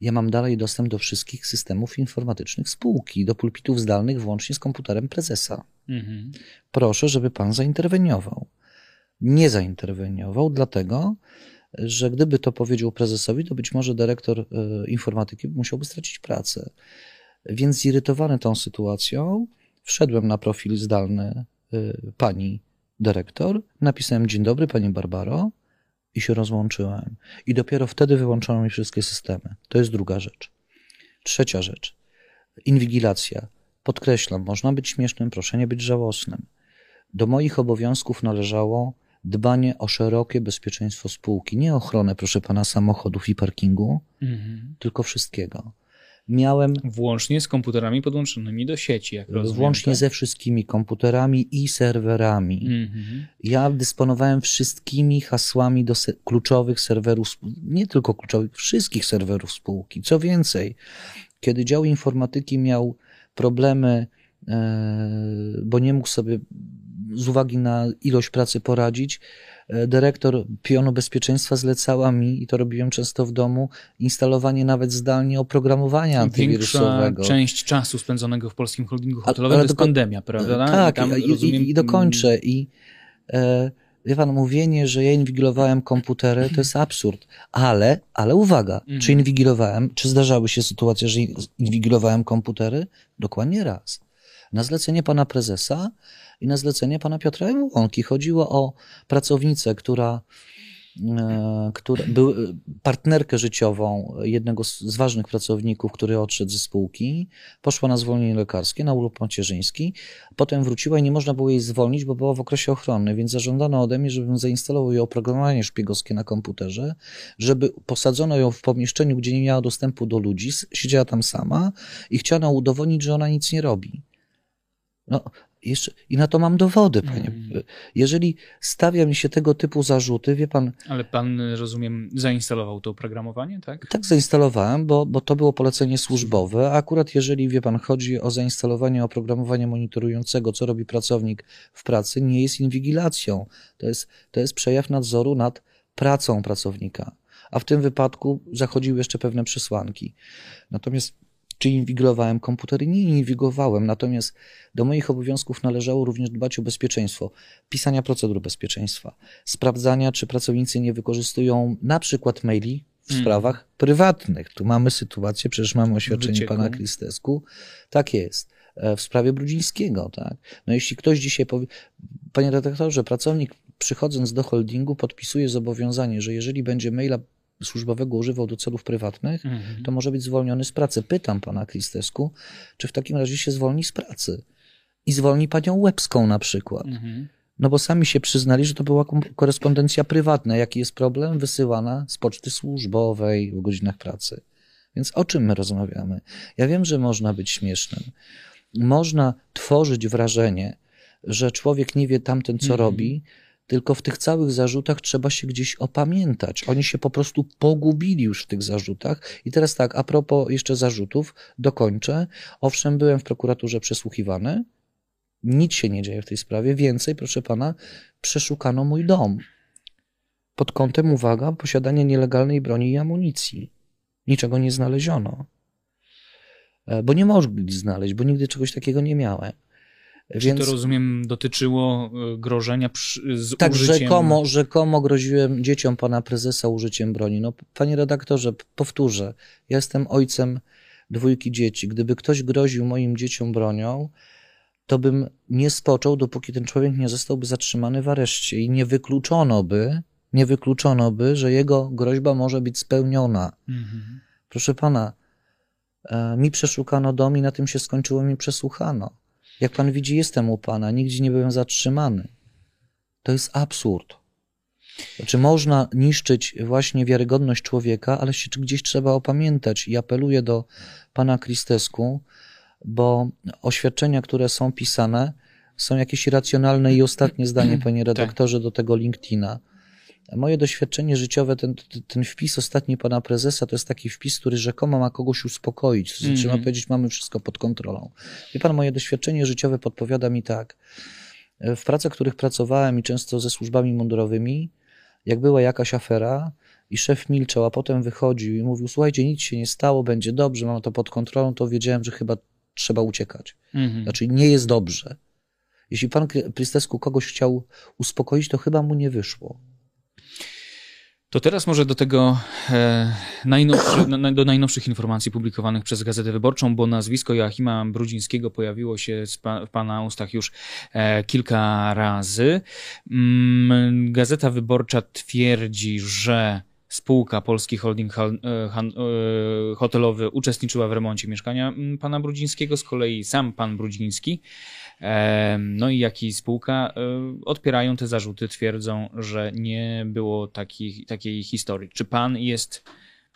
Ja mam dalej dostęp do wszystkich systemów informatycznych spółki, do pulpitów zdalnych włącznie z komputerem prezesa. Mhm. Proszę, żeby pan zainterweniował. Nie zainterweniował, dlatego, że gdyby to powiedział prezesowi, to być może dyrektor e, informatyki musiałby stracić pracę. Więc zirytowany tą sytuacją, wszedłem na profil zdalny e, pani dyrektor, napisałem dzień dobry pani Barbaro i się rozłączyłem. I dopiero wtedy wyłączono mi wszystkie systemy. To jest druga rzecz. Trzecia rzecz. Inwigilacja. Podkreślam, można być śmiesznym, proszę nie być żałosnym. Do moich obowiązków należało dbanie o szerokie bezpieczeństwo spółki. Nie ochronę, proszę pana, samochodów i parkingu, mhm. tylko wszystkiego. Miałem. Włącznie z komputerami podłączonymi do sieci, jak rozumiem. Włącznie tak? ze wszystkimi komputerami i serwerami. Mhm. Ja dysponowałem wszystkimi hasłami do se kluczowych serwerów, nie tylko kluczowych, wszystkich serwerów spółki. Co więcej, kiedy dział informatyki miał problemy, e, bo nie mógł sobie z uwagi na ilość pracy poradzić. E, dyrektor pionu bezpieczeństwa zlecała mi, i to robiłem często w domu, instalowanie nawet zdalnie oprogramowania antywirusowego. Część czasu spędzonego w polskim holdingu hotelowym to jest pandemia, prawda? Tak, I, rozumiem... i, i dokończę. I e, wie pan, mówienie, że ja inwigilowałem komputery, to jest absurd. Ale, ale uwaga, mhm. czy inwigilowałem, czy zdarzały się sytuacje, że inwigilowałem komputery? Dokładnie raz. Na zlecenie pana prezesa i na zlecenie pana Piotra Łąki. Chodziło o pracownicę, która e, która, był, partnerkę życiową jednego z, ważnych pracowników, który odszedł ze spółki, poszła na zwolnienie lekarskie, na urlop macierzyński, potem wróciła i nie można było jej zwolnić, bo była w okresie ochronny, więc zażądano ode mnie, żebym zainstalował jej oprogramowanie szpiegowskie na komputerze, żeby posadzono ją w pomieszczeniu, gdzie nie miała dostępu do ludzi, siedziała tam sama i chciano udowodnić, że ona nic nie robi. No, jeszcze, I na to mam dowody, panie. Mm. Jeżeli stawia mi się tego typu zarzuty, wie pan. Ale pan, rozumiem, zainstalował to oprogramowanie, tak? Tak, zainstalowałem, bo, bo to było polecenie służbowe. A akurat jeżeli, wie pan, chodzi o zainstalowanie oprogramowania monitorującego, co robi pracownik w pracy, nie jest inwigilacją. To jest, to jest przejaw nadzoru nad pracą pracownika. A w tym wypadku zachodziły jeszcze pewne przesłanki. Natomiast czy inwigilowałem komputery? Nie inwigowałem, natomiast do moich obowiązków należało również dbać o bezpieczeństwo, pisania procedur bezpieczeństwa, sprawdzania, czy pracownicy nie wykorzystują na przykład maili w hmm. sprawach prywatnych. Tu mamy sytuację, przecież mamy oświadczenie Wycieku. pana Kristesku. Tak jest. E, w sprawie Brudzińskiego, tak. No jeśli ktoś dzisiaj powie, panie redaktorze, pracownik przychodząc do holdingu podpisuje zobowiązanie, że jeżeli będzie maila służbowego używał do celów prywatnych, mhm. to może być zwolniony z pracy. Pytam pana Kristesku, czy w takim razie się zwolni z pracy i zwolni panią Łebską na przykład. Mhm. No bo sami się przyznali, że to była korespondencja prywatna. Jaki jest problem? Wysyłana z poczty służbowej w godzinach pracy. Więc o czym my rozmawiamy? Ja wiem, że można być śmiesznym. Można tworzyć wrażenie, że człowiek nie wie tamten, co mhm. robi, tylko w tych całych zarzutach trzeba się gdzieś opamiętać. Oni się po prostu pogubili już w tych zarzutach. I teraz tak, a propos jeszcze zarzutów, dokończę. Owszem, byłem w prokuraturze przesłuchiwany. Nic się nie dzieje w tej sprawie. Więcej, proszę pana, przeszukano mój dom. Pod kątem, uwaga, posiadania nielegalnej broni i amunicji. Niczego nie znaleziono. E, bo nie mogli znaleźć, bo nigdy czegoś takiego nie miałem. Więc... Czy to rozumiem dotyczyło e, grożenia z tak, użyciem... rzekomo, rzekomo groziłem dzieciom pana prezesa użyciem broni. No, panie redaktorze, powtórzę, ja jestem ojcem dwójki dzieci. Gdyby ktoś groził moim dzieciom bronią, to bym nie spoczął, dopóki ten człowiek nie zostałby zatrzymany w areszcie i nie wykluczono by, nie wykluczono by, że jego groźba może być spełniona. Mhm. Proszę pana, e, mi przeszukano dom i na tym się skończyło, mi przesłuchano. Jak pan widzi, jestem u pana, nigdzie nie byłem zatrzymany. To jest absurd. Znaczy, można niszczyć właśnie wiarygodność człowieka, ale się gdzieś trzeba opamiętać. I apeluję do pana Kristesku, bo oświadczenia, które są pisane, są jakieś racjonalne. I ostatnie zdanie, panie tak. redaktorze, do tego LinkedIna. Moje doświadczenie życiowe, ten, ten wpis ostatni pana prezesa, to jest taki wpis, który rzekomo ma kogoś uspokoić. To znaczy, mm -hmm. powiedzieć, mamy wszystko pod kontrolą. Wie pan, moje doświadczenie życiowe podpowiada mi tak. W pracach, w których pracowałem i często ze służbami mundurowymi, jak była jakaś afera i szef milczał, a potem wychodził i mówił, słuchajcie, nic się nie stało, będzie dobrze, mam to pod kontrolą, to wiedziałem, że chyba trzeba uciekać. -hmm. Znaczy, nie jest dobrze. Jeśli pan Krystesku kogoś chciał uspokoić, to chyba mu nie wyszło. To teraz może do tego e, najnowszy, na, do najnowszych informacji publikowanych przez Gazetę Wyborczą, bo nazwisko Joachima Brudzińskiego pojawiło się w Pana ustach już e, kilka razy. Mm, Gazeta Wyborcza twierdzi, że spółka Polski Holding e, e, Hotelowy uczestniczyła w remoncie mieszkania mm, pana Brudzińskiego, z kolei sam pan Brudziński no i jak i spółka e, odpierają te zarzuty, twierdzą, że nie było takich, takiej historii. Czy pan jest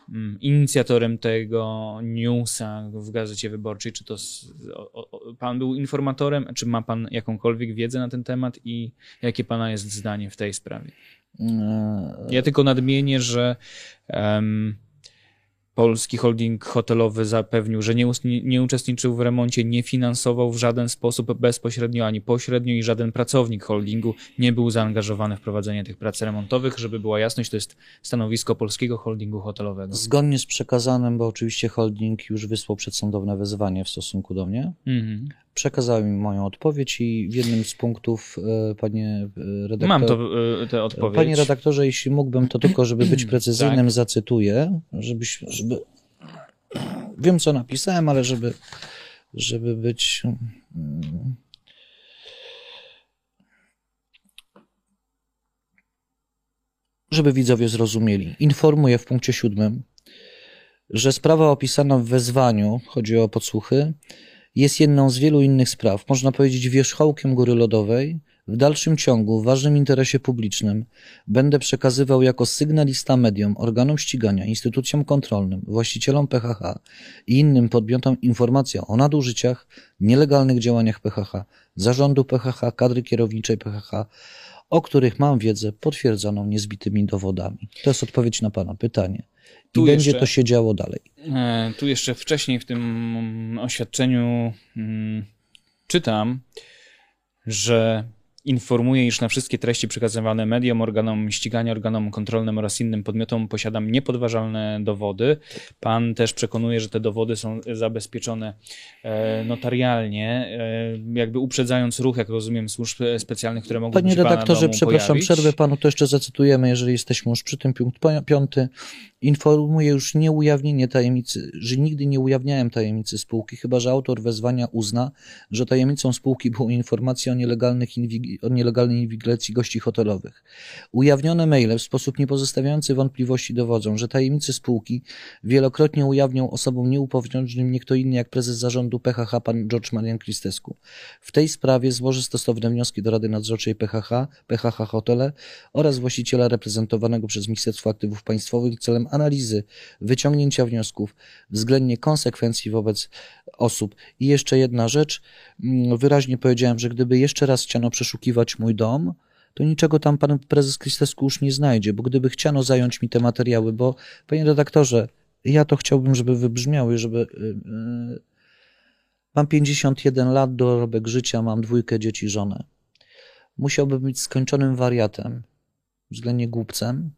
mm, inicjatorem tego newsa w Gazecie Wyborczej? Czy to pan był informatorem? Czy ma pan jakąkolwiek wiedzę na ten temat i jakie pana jest zdanie w tej sprawie? E, ja tylko nadmienię, że um, Polski holding hotelowy zapewnił, że nie, nie, uczestniczył w remoncie, nie finansował w żaden sposób bezpośrednio ani pośrednio i żaden pracownik holdingu nie był zaangażowany w prowadzenie tych prac remontowych. Żeby była jasność, to jest stanowisko Polskiego Holdingu Hotelowego. Zgodnie z przekazanym, bo oczywiście holding już wysłał przedsądowne wezwanie w stosunku do mnie. Mhm. Przekazałem mi moją odpowiedź i w jednym z punktów, e, panie e, redaktorze. Mam to, e, tę odpowiedź. Panie redaktorze, jeśli mógłbym, to tylko, żeby być precyzyjnym, tak. zacytuję, żebyś, żeby. Wiem, co napisałem, ale żeby, żeby być. Mm, żeby widzowie zrozumieli. Informuję w punkcie siódmym, że sprawa opisana w wezwaniu, chodzi o podsłuchy, jest jedną z wielu innych spraw, można powiedzieć wierzchołkiem góry lodowej. W dalszym ciągu, w ważnym interesie publicznym, będę przekazywał jako sygnalista mediom, organom ścigania, instytucjom kontrolnym, właścicielom PHH i innym podmiotom informację o nadużyciach, nielegalnych działaniach PHH, zarządu PHH, kadry kierowniczej PHH, o których mam wiedzę potwierdzoną niezbitymi dowodami. To jest odpowiedź na Pana pytanie. I Tu będzie jeszcze- to się działo dalej. E, Tu jeszcze wcześniej w tym oświadczeniu mm, czytam, że informuję, iż na wszystkie treści przekazywane mediom, organom ścigania, organom kontrolnym oraz innym podmiotom posiadam niepodważalne dowody. Pan też przekonuje, że te dowody są zabezpieczone e, notarialnie, e, jakby uprzedzając ruch, jak rozumiem, służb specjalnych, które mogą Panie pana redaktorze, przepraszam, pojawić. przerwę panu, to jeszcze zacytujemy, jeżeli jesteśmy już przy tym punkt pi- piąty. Informuję już nieujawnienie tajemnicy, że nigdy nie ujawniałem tajemnicy spółki, chyba że autor wezwania uzna, że tajemnicą spółki były informacje o, nielegalnych inwigi- o nielegalnej inwigilacji gości hotelowych. Ujawnione maile w sposób niepozostawiający wątpliwości dowodzą, że tajemnice spółki wielokrotnie ujawnią osobom nieupoważnionym nie kto inny jak prezes zarządu PHH pan George Marian Christescu. W tej sprawie złoży stosowne wnioski do Rady Nadzorczej PHH, PHH Hotele oraz właściciela reprezentowanego przez Ministerstwo Aktywów Państwowych celem analizy, wyciągnięcia wniosków, względnie konsekwencji wobec osób. I jeszcze jedna rzecz. Mm, Wyraźnie powiedziałem, że gdyby jeszcze raz chciano przeszukiwać mój dom, to niczego tam pan prezes Kristesku już nie znajdzie, bo gdyby chciano zająć mi te materiały, bo panie redaktorze, ja to chciałbym, żeby wybrzmiały, żeby. Yy, yy, mam 51 lat, dorobek życia, mam dwójkę dzieci, żonę. Musiałbym być skończonym wariatem, względnie głupcem,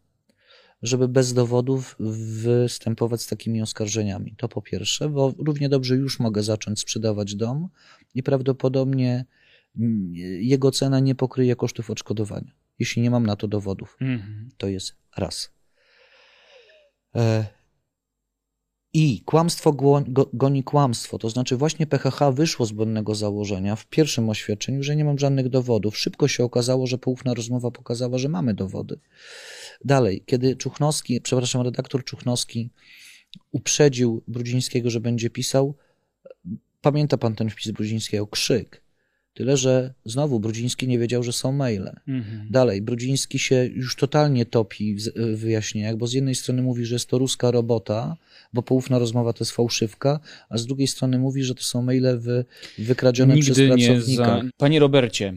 żeby bez dowodów występować z takimi oskarżeniami. To po pierwsze, bo równie dobrze już mogę zacząć sprzedawać dom i prawdopodobnie jego cena nie pokryje kosztów odszkodowania, jeśli nie mam na to dowodów. Mhm. To jest raz. E, I kłamstwo goni kłamstwo, to znaczy właśnie PHH wyszło z błędnego założenia w pierwszym oświadczeniu, że nie mam żadnych dowodów. Szybko się okazało, że poufna rozmowa pokazała, że mamy dowody. Dalej, kiedy Czuchnowski, przepraszam, redaktor Czuchnowski uprzedził Brudzińskiego, że będzie pisał, pamięta pan ten wpis Brudzińskiego, krzyk. Tyle, że znowu Brudziński nie wiedział, że są maile. Mhm. Dalej, Brudziński się już totalnie topi w wyjaśnieniach, bo z jednej strony mówi, że jest to ruska robota, bo poufna rozmowa to jest fałszywka, a z drugiej strony mówi, że to są maile wy, wykradzione przez Nigdy nie pracownika. za... Panie Robercie,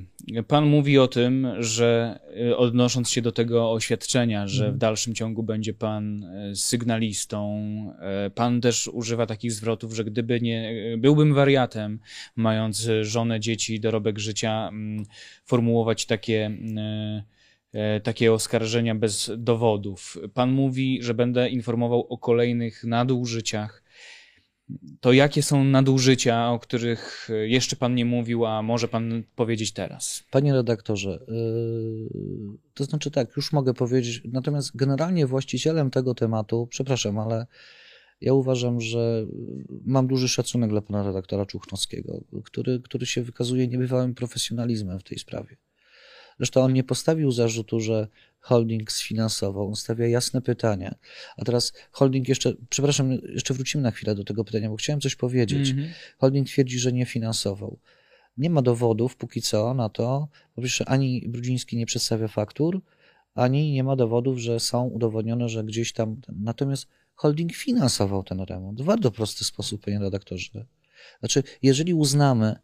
pan mówi o tym, że y, odnosząc się do tego oświadczenia, że Mhm. w dalszym ciągu będzie pan y, sygnalistą, y, pan też używa takich zwrotów, że gdyby nie, byłbym wariatem, mając żonę, dzieci, dorobek życia, mm, formułować takie takie oskarżenia bez dowodów. Pan mówi, że będę informował o kolejnych nadużyciach. To jakie są nadużycia, o których e, jeszcze pan nie mówił, a może pan powiedzieć teraz? Panie redaktorze, yy, to znaczy tak, już mogę powiedzieć, natomiast generalnie właścicielem tego tematu, przepraszam, ale ja uważam, że mam duży szacunek dla pana redaktora Czuchnowskiego, który, który się wykazuje niebywałym profesjonalizmem w tej sprawie. Zresztą on nie postawił zarzutu, że holding sfinansował, on stawia jasne pytania. A teraz holding jeszcze, przepraszam, jeszcze wrócimy na chwilę do tego pytania, bo chciałem coś powiedzieć. Mhm. Holding twierdzi, że nie finansował. Nie ma dowodów póki co na to. Po pierwsze, ani Brudziński nie przedstawia faktur, ani nie ma dowodów, że są udowodnione, że gdzieś tam. Natomiast holding finansował ten remont w bardzo prosty sposób, panie redaktorze. Znaczy, jeżeli uznamy,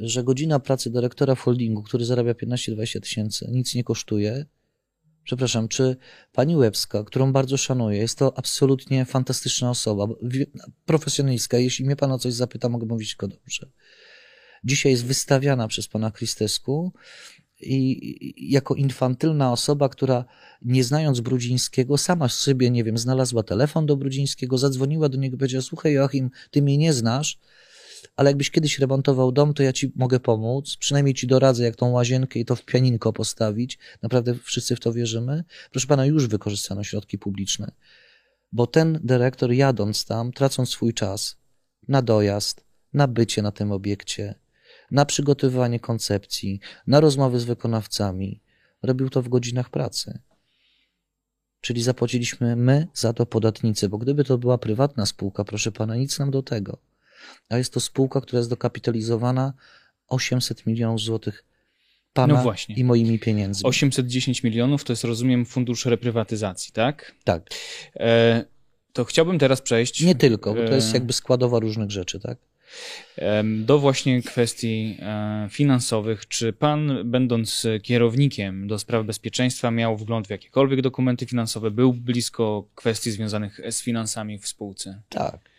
że godzina pracy dyrektora w holdingu, który zarabia 15-20 tysięcy, nic nie kosztuje, Przepraszam, czy pani Łebska, którą bardzo szanuję, jest to absolutnie fantastyczna osoba, profesjonalistka. Jeśli mnie pan o coś zapyta, mogę mówić tylko dobrze. Dzisiaj jest wystawiana przez pana Krystesku i jako infantylna osoba, która nie znając Brudzińskiego, sama sobie, nie wiem, znalazła telefon do Brudzińskiego, zadzwoniła do niego i powiedziała, słuchaj Joachim, ty mnie nie znasz, ale jakbyś kiedyś remontował dom, to ja ci mogę pomóc. Przynajmniej ci doradzę, jak tą łazienkę i to w pianinko postawić. Naprawdę wszyscy w to wierzymy. Proszę pana, już wykorzystano środki publiczne. Bo ten dyrektor, jadąc tam, tracąc swój czas na dojazd, na bycie na tym obiekcie, na przygotowywanie koncepcji, na rozmowy z wykonawcami, robił to w godzinach pracy. Czyli zapłaciliśmy my za to podatnicy, bo gdyby to była prywatna spółka, proszę pana, nic nam do tego. A jest to spółka, która jest dokapitalizowana 800 milionów złotych pana No właśnie. i moimi pieniędzmi. 810 milionów to jest, rozumiem, fundusz reprywatyzacji, tak? Tak. E, to chciałbym teraz przejść. Nie tylko, bo to jest e, jakby składowa różnych rzeczy, tak? em, Do właśnie kwestii e, finansowych. Czy pan, będąc kierownikiem do spraw bezpieczeństwa, miał wgląd w jakiekolwiek dokumenty finansowe? Był blisko kwestii związanych z finansami w spółce? Tak.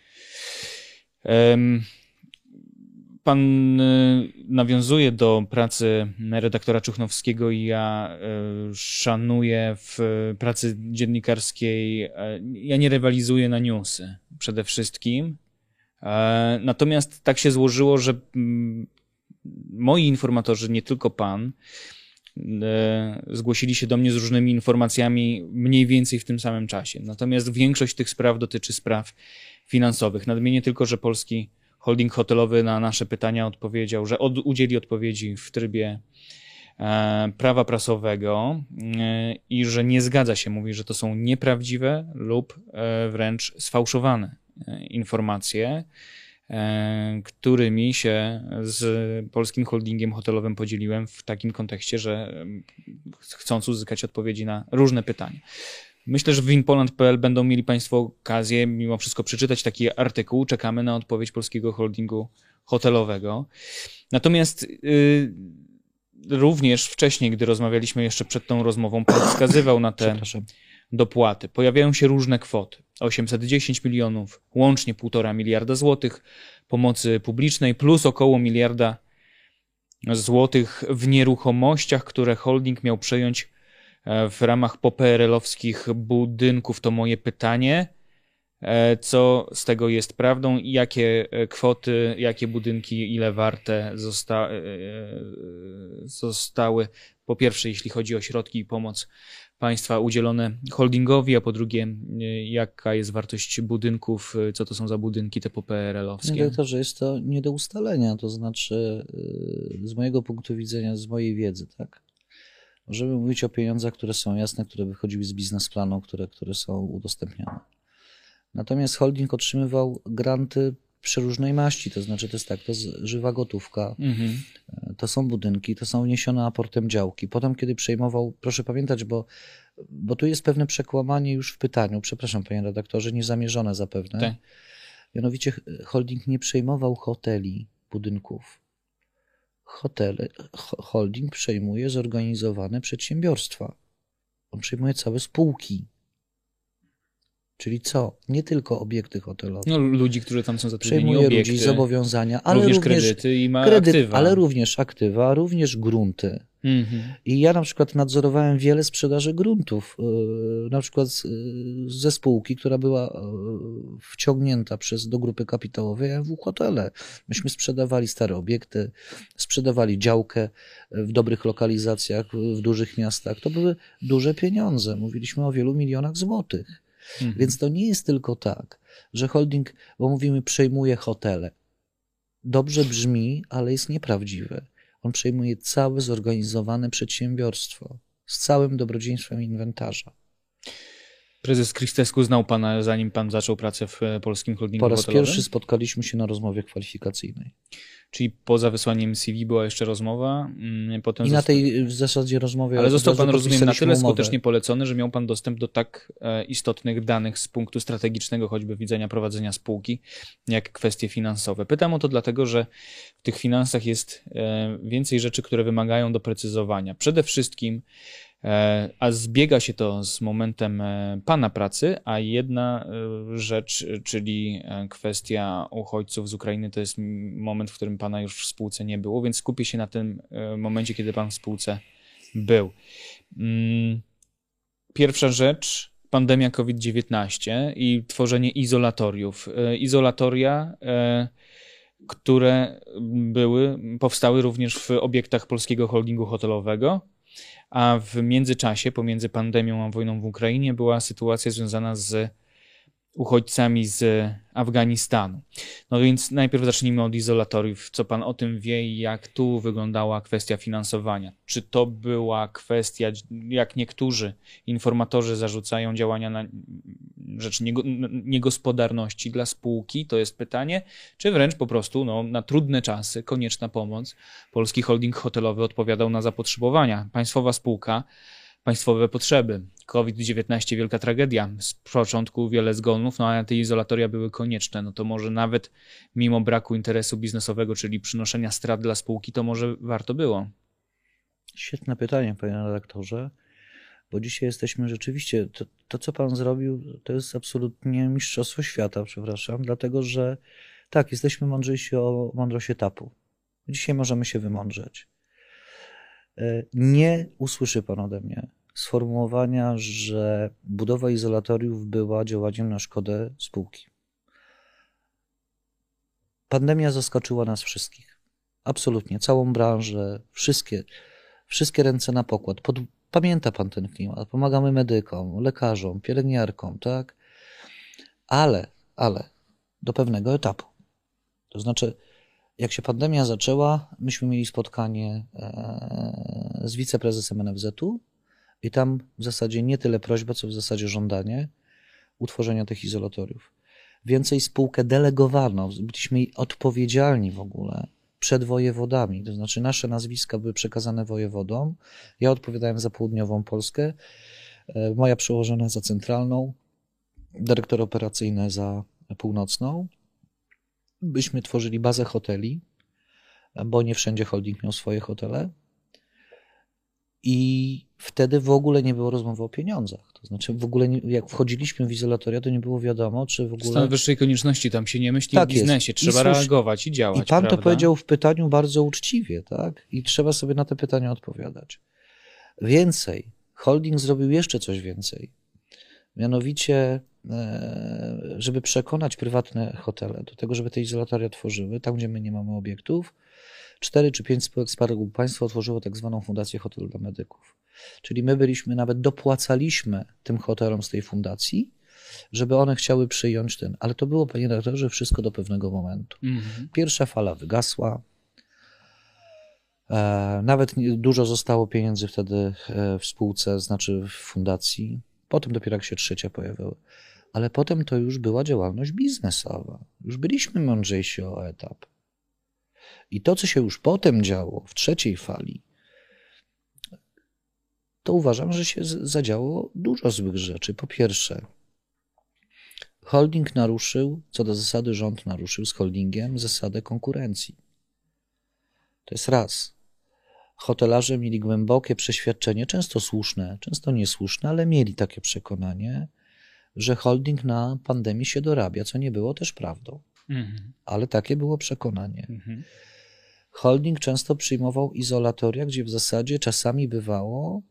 Pan y, nawiązuje do pracy redaktora Czuchnowskiego i ja y, szanuję w pracy dziennikarskiej. e, Ja nie rywalizuję na newsy przede wszystkim. E, Natomiast tak się złożyło, że mm, moi informatorzy, nie tylko pan, e, zgłosili się do mnie z różnymi informacjami mniej więcej w tym samym czasie. Natomiast większość tych spraw dotyczy spraw finansowych. Nadmienię tylko, że polski holding hotelowy na nasze pytania odpowiedział, że od, udzieli odpowiedzi w trybie e, prawa prasowego e, i że nie zgadza się, mówi, że to są nieprawdziwe lub e, wręcz sfałszowane e, informacje, e, którymi się z polskim holdingiem hotelowym podzieliłem w takim kontekście, że em, chcąc uzyskać odpowiedzi na różne pytania. Myślę, że w winpoland.pl będą mieli Państwo okazję mimo wszystko przeczytać taki artykuł. Czekamy na odpowiedź polskiego holdingu hotelowego. Natomiast y, również wcześniej, gdy rozmawialiśmy jeszcze przed tą rozmową, Pan wskazywał na te dopłaty. Pojawiają się różne kwoty. 810 milionów, łącznie 1,5 miliarda złotych pomocy publicznej, plus około miliarda złotych w nieruchomościach, które holding miał przejąć w ramach poperelowskich budynków. To moje pytanie. E, Co z tego jest prawdą i jakie e, kwoty, jakie budynki, ile warte zosta- e, e, zostały, po pierwsze, jeśli chodzi o środki i pomoc państwa udzielone holdingowi, a po drugie, e, jaka jest wartość budynków, e, co to są za budynki te poperelowskie? doktorze, jest to nie do ustalenia, to znaczy z mojego punktu widzenia, z mojej wiedzy, tak? Możemy mówić o pieniądzach, które są jasne, które wychodziły z biznesplanu, które, które są udostępniane. Natomiast holding otrzymywał granty przeróżnej maści, to znaczy to jest tak, to jest żywa gotówka, Mhm. to są budynki, to są wniesione aportem działki. Potem, kiedy przejmował, proszę pamiętać, bo, bo tu jest pewne przekłamanie już w pytaniu, przepraszam panie redaktorze, niezamierzone zapewne. Tak. Mianowicie holding nie przejmował hoteli, budynków. Hotele, ho- holding przejmuje zorganizowane przedsiębiorstwa. On przejmuje całe spółki. Czyli co? Nie tylko obiekty hotelowe. No, ludzi, którzy tam są zatrudnieni, Przejmuje obiekty, ludzi, zobowiązania, ale również, również, kredyty i ma kredyt, aktywa. ale również aktywa, również grunty. Mhm. I ja na przykład nadzorowałem wiele sprzedaży gruntów, yy, na przykład yy, ze spółki, która była yy, wciągnięta przez, do grupy kapitałowej MW Hotele. Myśmy sprzedawali stare obiekty, sprzedawali działkę w dobrych lokalizacjach, w dużych miastach. To były duże pieniądze. Mówiliśmy o wielu milionach złotych. Mhm. Więc to nie jest tylko tak, że holding, bo mówimy, przejmuje hotele. Dobrze brzmi, ale jest nieprawdziwe. On przejmuje całe zorganizowane przedsiębiorstwo z całym dobrodziejstwem inwentarza. Prezes Kristesku znał pana, zanim pan zaczął pracę w e, polskim holdingu Po raz hotelowym? pierwszy spotkaliśmy się na rozmowie kwalifikacyjnej. Czyli poza wysłaniem CV była jeszcze rozmowa, mm, potem I na tej w zasadzie rozmowie. Ale został pan, rozumiem, na tyle umowę. skutecznie polecony, że miał pan dostęp do tak e, istotnych danych z punktu strategicznego, choćby widzenia prowadzenia spółki, jak kwestie finansowe. Pytam o to dlatego, że w tych finansach jest e, więcej rzeczy, które wymagają doprecyzowania. Przede wszystkim, a zbiega się to z momentem e, pana pracy, a jedna e, rzecz, e, czyli e, kwestia uchodźców z Ukrainy, to jest moment, w którym pana już w spółce nie było, więc skupię się na tym e, momencie, kiedy pan w spółce był. Mm, Pierwsza rzecz, pandemia COVID-19 i tworzenie izolatoriów. E, Izolatoria, e, które były, powstały również w obiektach polskiego holdingu hotelowego, a w międzyczasie, pomiędzy pandemią a wojną w Ukrainie, była sytuacja związana z uchodźcami z Afganistanu. No więc najpierw zacznijmy od izolatoriów. Co pan o tym wie i jak tu wyglądała kwestia finansowania? Czy to była kwestia, jak niektórzy informatorzy zarzucają działania na rzecz niegospodarności dla spółki? To jest pytanie. Czy wręcz po prostu no, na trudne czasy konieczna pomoc? Polski holding hotelowy odpowiadał na zapotrzebowania. Państwowa spółka państwowe potrzeby. COVID-19 wielka tragedia. Z początku wiele zgonów, no a te izolatoria były konieczne. No to może nawet mimo braku interesu biznesowego, czyli przynoszenia strat dla spółki, to może warto było. Świetne pytanie, panie redaktorze, bo dzisiaj jesteśmy rzeczywiście, to, to co pan zrobił, to jest absolutnie mistrzostwo świata, przepraszam, dlatego że tak, jesteśmy mądrzejsi o mądrość etapu. Dzisiaj możemy się wymądrzeć. E, nie usłyszy pan ode mnie sformułowania, że budowa izolatoriów była działaniem na szkodę spółki. Pandemia zaskoczyła nas wszystkich. Absolutnie, całą branżę, wszystkie, wszystkie ręce na pokład. Pod, pamięta pan ten klimat. Pomagamy medykom, lekarzom, pielęgniarkom, tak? Ale, ale do pewnego etapu. To znaczy, jak się pandemia zaczęła, myśmy mieli spotkanie e, z wiceprezesem NFZ-u i tam w zasadzie nie tyle prośba, co w zasadzie żądanie utworzenia tych izolatoriów. Więcej spółkę delegowano, byliśmy odpowiedzialni w ogóle przed wojewodami, to znaczy nasze nazwiska były przekazane wojewodom. Ja odpowiadałem za południową Polskę, e, moja przełożona za centralną, dyrektor operacyjny za północną. Byśmy tworzyli bazę hoteli, bo nie wszędzie holding miał swoje hotele. I wtedy w ogóle nie było rozmowy o pieniądzach. To znaczy, w ogóle nie, jak wchodziliśmy w izolatoria, to nie było wiadomo, czy w ogóle. Stan wyższej konieczności, tam się nie myśli tak o biznesie, jest. trzeba I reagować i działać. I pan prawda? to powiedział w pytaniu bardzo uczciwie, tak? I trzeba sobie na te pytania odpowiadać. Więcej, holding zrobił jeszcze coś więcej. Mianowicie, e, żeby przekonać prywatne hotele do tego, żeby te izolatoria tworzyły, tam gdzie my nie mamy obiektów, cztery czy pięć spółek Skarbu Państwa otworzyło tak zwaną Fundację Hotel dla Medyków. Czyli my byliśmy, nawet dopłacaliśmy tym hotelom z tej fundacji, żeby one chciały przyjąć ten. Ale to było, panie redaktorze, wszystko do pewnego momentu. Mhm. Pierwsza fala wygasła. E, nawet dużo zostało pieniędzy wtedy e, w spółce, znaczy w fundacji. Potem dopiero jak się trzecia pojawiła. Ale potem to już była działalność biznesowa. Już byliśmy mądrzejsi o etap. I to, co się już potem działo w trzeciej fali, to uważam, że się zadziało dużo złych rzeczy. Po pierwsze, holding naruszył, co do zasady rząd naruszył z holdingiem zasadę konkurencji. To jest raz. Hotelarze mieli głębokie przeświadczenie, często słuszne, często niesłuszne, ale mieli takie przekonanie, że holding na pandemii się dorabia, co nie było też prawdą. Mhm. Ale takie było przekonanie. Mhm. Holding często przyjmował izolatoria, gdzie w zasadzie czasami bywało,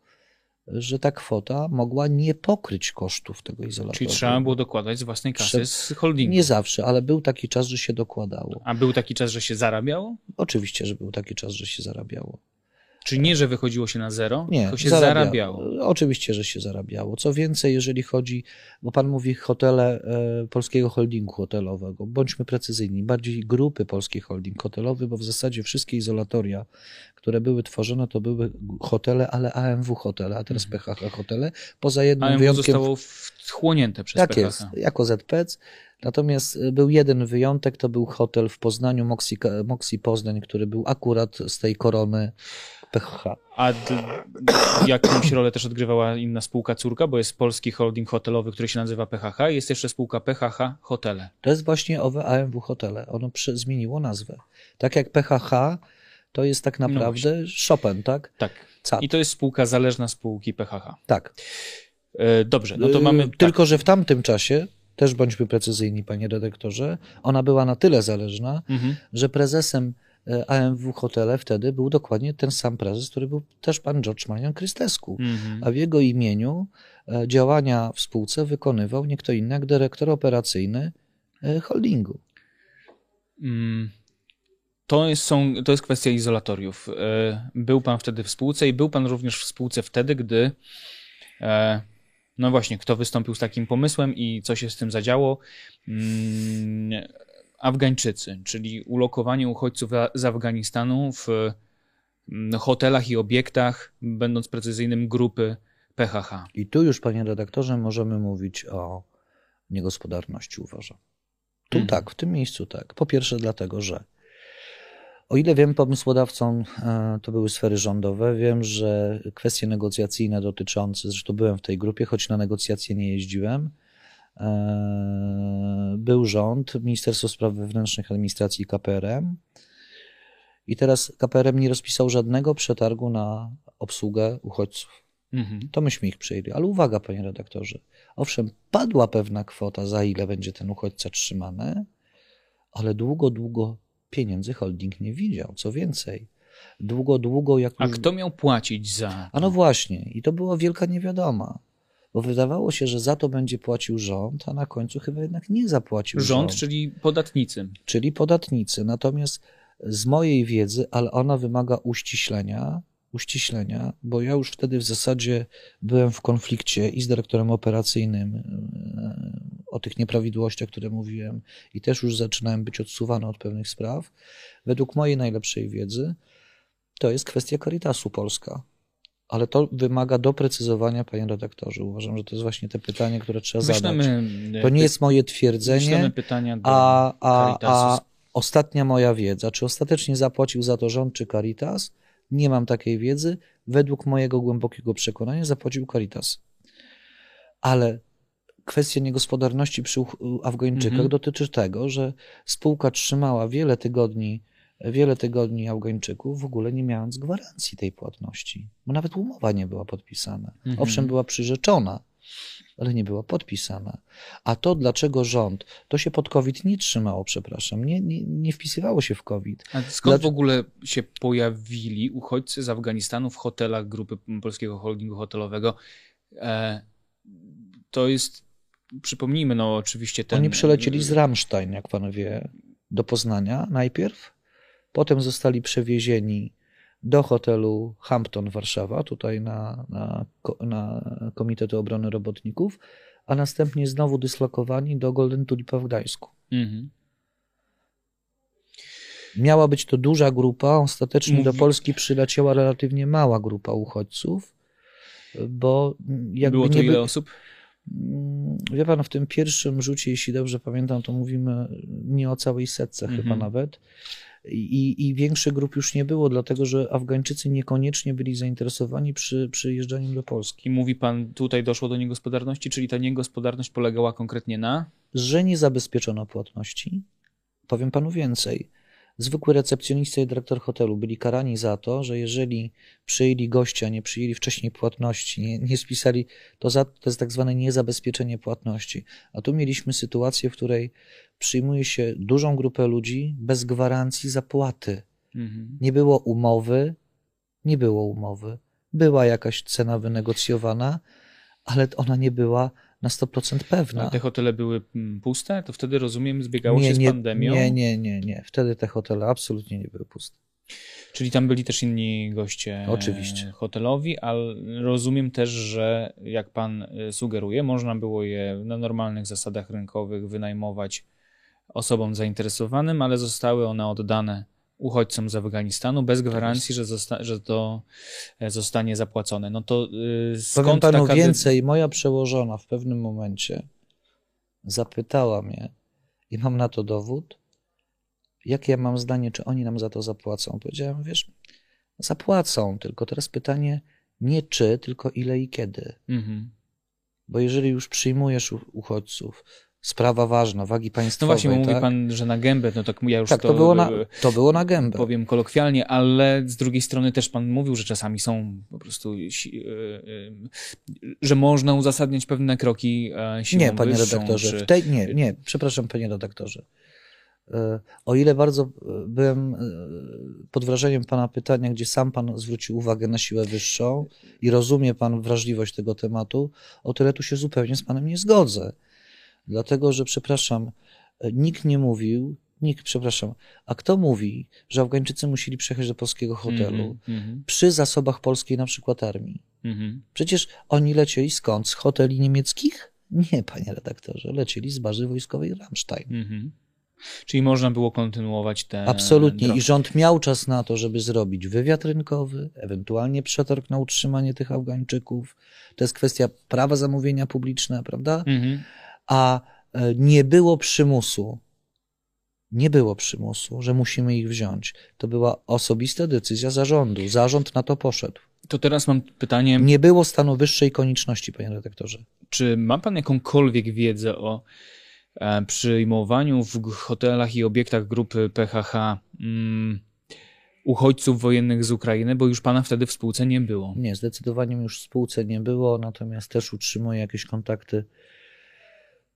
że ta kwota mogła nie pokryć kosztów tego izolatora. Czyli trzeba było dokładać z własnej kasy z holdingu. Nie zawsze, ale był taki czas, że się dokładało. A był taki czas, że się zarabiało? Oczywiście, że był taki czas, że się zarabiało. Czyli nie, że wychodziło się na zero, nie, tylko się zarabiało. zarabiało. Oczywiście, że się zarabiało. Co więcej, jeżeli chodzi, bo pan mówi hotele e, polskiego holdingu hotelowego, bądźmy precyzyjni, bardziej grupy polski holding hotelowy, bo w zasadzie wszystkie izolatoria, które były tworzone, to były hotele, ale AMW hotele, a teraz mhm. PHH hotele, poza jednym AMW wyjątkiem. zostało wchłonięte przez tak PHH. jest, jako ZPC. Natomiast e, był jeden wyjątek, to był hotel w Poznaniu, Moxi, Moxi Poznań, który był akurat z tej korony PHH. A jakąś rolę też odgrywała inna spółka córka, bo jest polski holding hotelowy, który się nazywa PHH, jest jeszcze spółka PHH Hotele. To jest właśnie owe AMW Hotele. Ono zmieniło nazwę. Tak jak PHH to jest tak no naprawdę no Chopin, tak? Tak. Cat. I to jest spółka zależna spółki PHH. Tak. E, dobrze, no to mamy. E, tylko, tak. że w tamtym czasie też bądźmy precyzyjni, panie redaktorze, ona była na tyle zależna, mhm. że prezesem e, AMW Hotele wtedy był dokładnie ten sam prezes, który był też pan George Marian Krystesku. Mhm. A w jego imieniu e, działania w spółce wykonywał nie kto inny jak dyrektor operacyjny holdingu. Mm. To jest, są, to jest kwestia izolatoriów. Był pan wtedy w spółce i był pan również w spółce wtedy, gdy No właśnie, kto wystąpił z takim pomysłem i co się z tym zadziało? Mm, Afgańczycy, czyli ulokowanie uchodźców z Afganistanu w mm, hotelach i obiektach, będąc precyzyjnym, grupy PHH. I tu już, panie redaktorze, możemy mówić o niegospodarności, uważam. Tu mhm. tak, w tym miejscu tak. Po pierwsze, dlatego, że o ile wiem, pomysłodawcą e, to były sfery rządowe. Wiem, że kwestie negocjacyjne dotyczące, zresztą byłem w tej grupie, choć na negocjacje nie jeździłem, e, był rząd, Ministerstwo Spraw Wewnętrznych Administracji KPRM. I teraz KPRM nie rozpisał żadnego przetargu na obsługę uchodźców. Mhm. To myśmy ich przyjęli. Ale uwaga, panie redaktorze. Owszem, padła pewna kwota, za ile będzie ten uchodźca trzymany, ale długo, długo pieniędzy holding nie widział. Co więcej, długo, długo jak. A kto miał płacić za. A no właśnie, i to była wielka niewiadoma. Bo wydawało się, że za to będzie płacił rząd, a na końcu chyba jednak nie zapłacił rząd. Rząd, czyli podatnicy. Czyli podatnicy. Natomiast z mojej wiedzy, ale ona wymaga uściślenia, uściślenia, bo ja już wtedy w zasadzie byłem w konflikcie i z dyrektorem operacyjnym e, tych nieprawidłowościach, które mówiłem, i też już zaczynałem być odsuwany od pewnych spraw. Według mojej najlepszej wiedzy to jest kwestia Caritasu Polska. Ale to wymaga doprecyzowania, panie redaktorze. Uważam, że to jest właśnie te pytanie, które trzeba Wyślemy, zadać. To nie jest moje twierdzenie, a, a, a ostatnia moja wiedza, czy ostatecznie zapłacił za to rząd czy Caritas, nie mam takiej wiedzy. Według mojego głębokiego przekonania zapłacił Caritas. Ale kwestia niegospodarności przy Afgańczykach mhm. dotyczy tego, że spółka trzymała wiele tygodni, wiele tygodni Afgańczyków, w ogóle nie mając gwarancji tej płatności, bo nawet umowa nie była podpisana. Mhm. Owszem, była przyrzeczona, ale nie była podpisana. A to, dlaczego rząd, to się pod COVID nie trzymało, przepraszam, nie, nie, nie wpisywało się w COVID. A skąd w ogóle się pojawili uchodźcy z Afganistanu w hotelach grupy Polskiego Holdingu Hotelowego? E, to jest, przypomnijmy, no oczywiście ten... Oni przylecieli z Ramstein, jak pan wie, do Poznania najpierw, potem zostali przewiezieni do hotelu Hampton Warszawa, tutaj na, na, na Komitetu Obrony Robotników, a następnie znowu dyslokowani do Golden Tulipa w Gdańsku. Mhm. Miała być to duża grupa, ostatecznie do Polski przyleciała relatywnie mała grupa uchodźców, bo jakby Było to nie ile by... osób? Mm, wie pan, w tym pierwszym rzucie, jeśli dobrze pamiętam, to mówimy nie o całej setce chyba mhm. nawet. I, I większych grup już nie było, dlatego że Afgańczycy niekoniecznie byli zainteresowani przy przyjeżdżaniu do Polski. I mówi pan, tutaj doszło do niegospodarności, czyli ta niegospodarność polegała konkretnie na? Że nie zabezpieczono płatności. Powiem panu więcej zwykły recepcjonista i dyrektor hotelu byli karani za to, że jeżeli przyjęli gościa, nie przyjęli wcześniej płatności, nie, nie spisali, to, za, to jest tak zwane niezabezpieczenie płatności. A tu mieliśmy sytuację, w której przyjmuje się dużą grupę ludzi bez gwarancji zapłaty. Mhm. Nie było umowy, nie było umowy. Była jakaś cena wynegocjowana, ale ona nie była na 100% pewna. A te hotele były mm, puste? To wtedy, rozumiem, zbiegało nie, się z nie, pandemią? Nie, nie, nie, nie. Wtedy te hotele absolutnie nie były puste. Czyli tam byli też inni goście Oczywiście. hotelowi, ale rozumiem też, że jak pan e, sugeruje, można było je na normalnych zasadach rynkowych wynajmować osobom zainteresowanym, ale zostały one oddane uchodźcom z Afganistanu bez tak gwarancji, że, zosta że to e, zostanie zapłacone. No to yy, skąd Powiem panu taka... więcej, moja przełożona w pewnym momencie zapytała mnie i mam na to dowód, jakie ja mam zdanie, czy oni nam za to zapłacą. Powiedziałem, wiesz, zapłacą, tylko teraz pytanie nie czy, tylko ile i kiedy. Mhm. Bo jeżeli już przyjmujesz uchodźców, sprawa ważna, wagi państwowej. No właśnie, tak? mówi pan, że na gębę, no tak ja już tak, to, to, było na, to było na gębę. Powiem kolokwialnie, ale z drugiej strony też pan mówił, że czasami są po prostu, e, e, że można uzasadniać pewne kroki e, siłą Nie, panie wyższą, redaktorze, czy... tej, nie, nie, przepraszam panie redaktorze. O ile bardzo byłem pod wrażeniem Pana pytania, gdzie sam Pan zwrócił uwagę na siłę wyższą i rozumie Pan wrażliwość tego tematu, o tyle tu się zupełnie z Panem nie zgodzę. Dlatego, że przepraszam, nikt nie mówił, nikt, przepraszam, a kto mówi, że Afgańczycy musieli przejechać do polskiego hotelu mm -hmm, przy zasobach polskiej na przykład armii? Mhm. Przecież oni lecieli skąd? Z hoteli niemieckich? Nie, panie redaktorze, lecieli z bazy wojskowej Ramstein. Mhm. Czyli można było kontynuować te. Absolutnie. drogi. I rząd miał czas na to, żeby zrobić wywiad rynkowy, ewentualnie przetarg na utrzymanie tych Afgańczyków. To jest kwestia prawa zamówienia publiczne, prawda? Mhm. A e, nie było przymusu. Nie było przymusu, że musimy ich wziąć. To była osobista decyzja zarządu. Zarząd na to poszedł. To teraz mam pytanie, Nie było stanu wyższej konieczności, panie redaktorze. czy ma pan jakąkolwiek wiedzę o e, przyjmowaniu w hotelach i obiektach grupy PHH mm, uchodźców wojennych z Ukrainy, bo już pana wtedy w spółce nie było. Nie, zdecydowanie już w spółce nie było, natomiast też utrzymuję jakieś kontakty.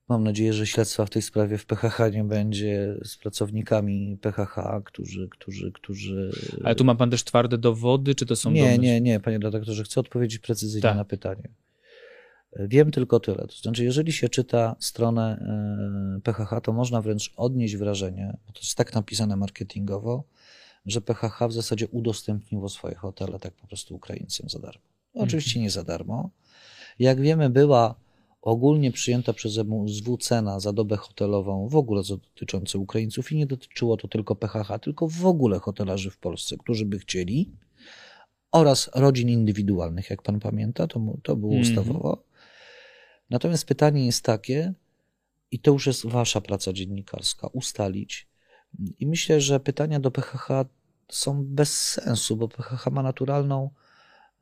Mam nadzieję, że śledztwa w tej sprawie w PHH nie będzie z pracownikami PHH, którzy, którzy, którzy. Ale tu ma pan też twarde dowody, czy to są Nie, nie, nie, panie redaktorze, chcę odpowiedzieć precyzyjnie Tak. na pytanie. Wiem tylko tyle. To znaczy, jeżeli się czyta stronę e, PHH, to można wręcz odnieść wrażenie, bo to jest tak napisane marketingowo, że PHH w zasadzie udostępniło swoje hotele tak po prostu Ukraińcom za darmo. Oczywiście nie za darmo. Jak wiemy, była ogólnie przyjęta przez MSW cena za dobę hotelową w ogóle co dotyczące Ukraińców i nie dotyczyło to tylko PHH, tylko w ogóle hotelarzy w Polsce, którzy by chcieli oraz rodzin indywidualnych, jak pan pamięta, to, to było Mhm. ustawowo. Natomiast pytanie jest takie, i to już jest wasza praca dziennikarska, ustalić. I myślę, że pytania do PHH są bez sensu, bo PHH ma naturalną,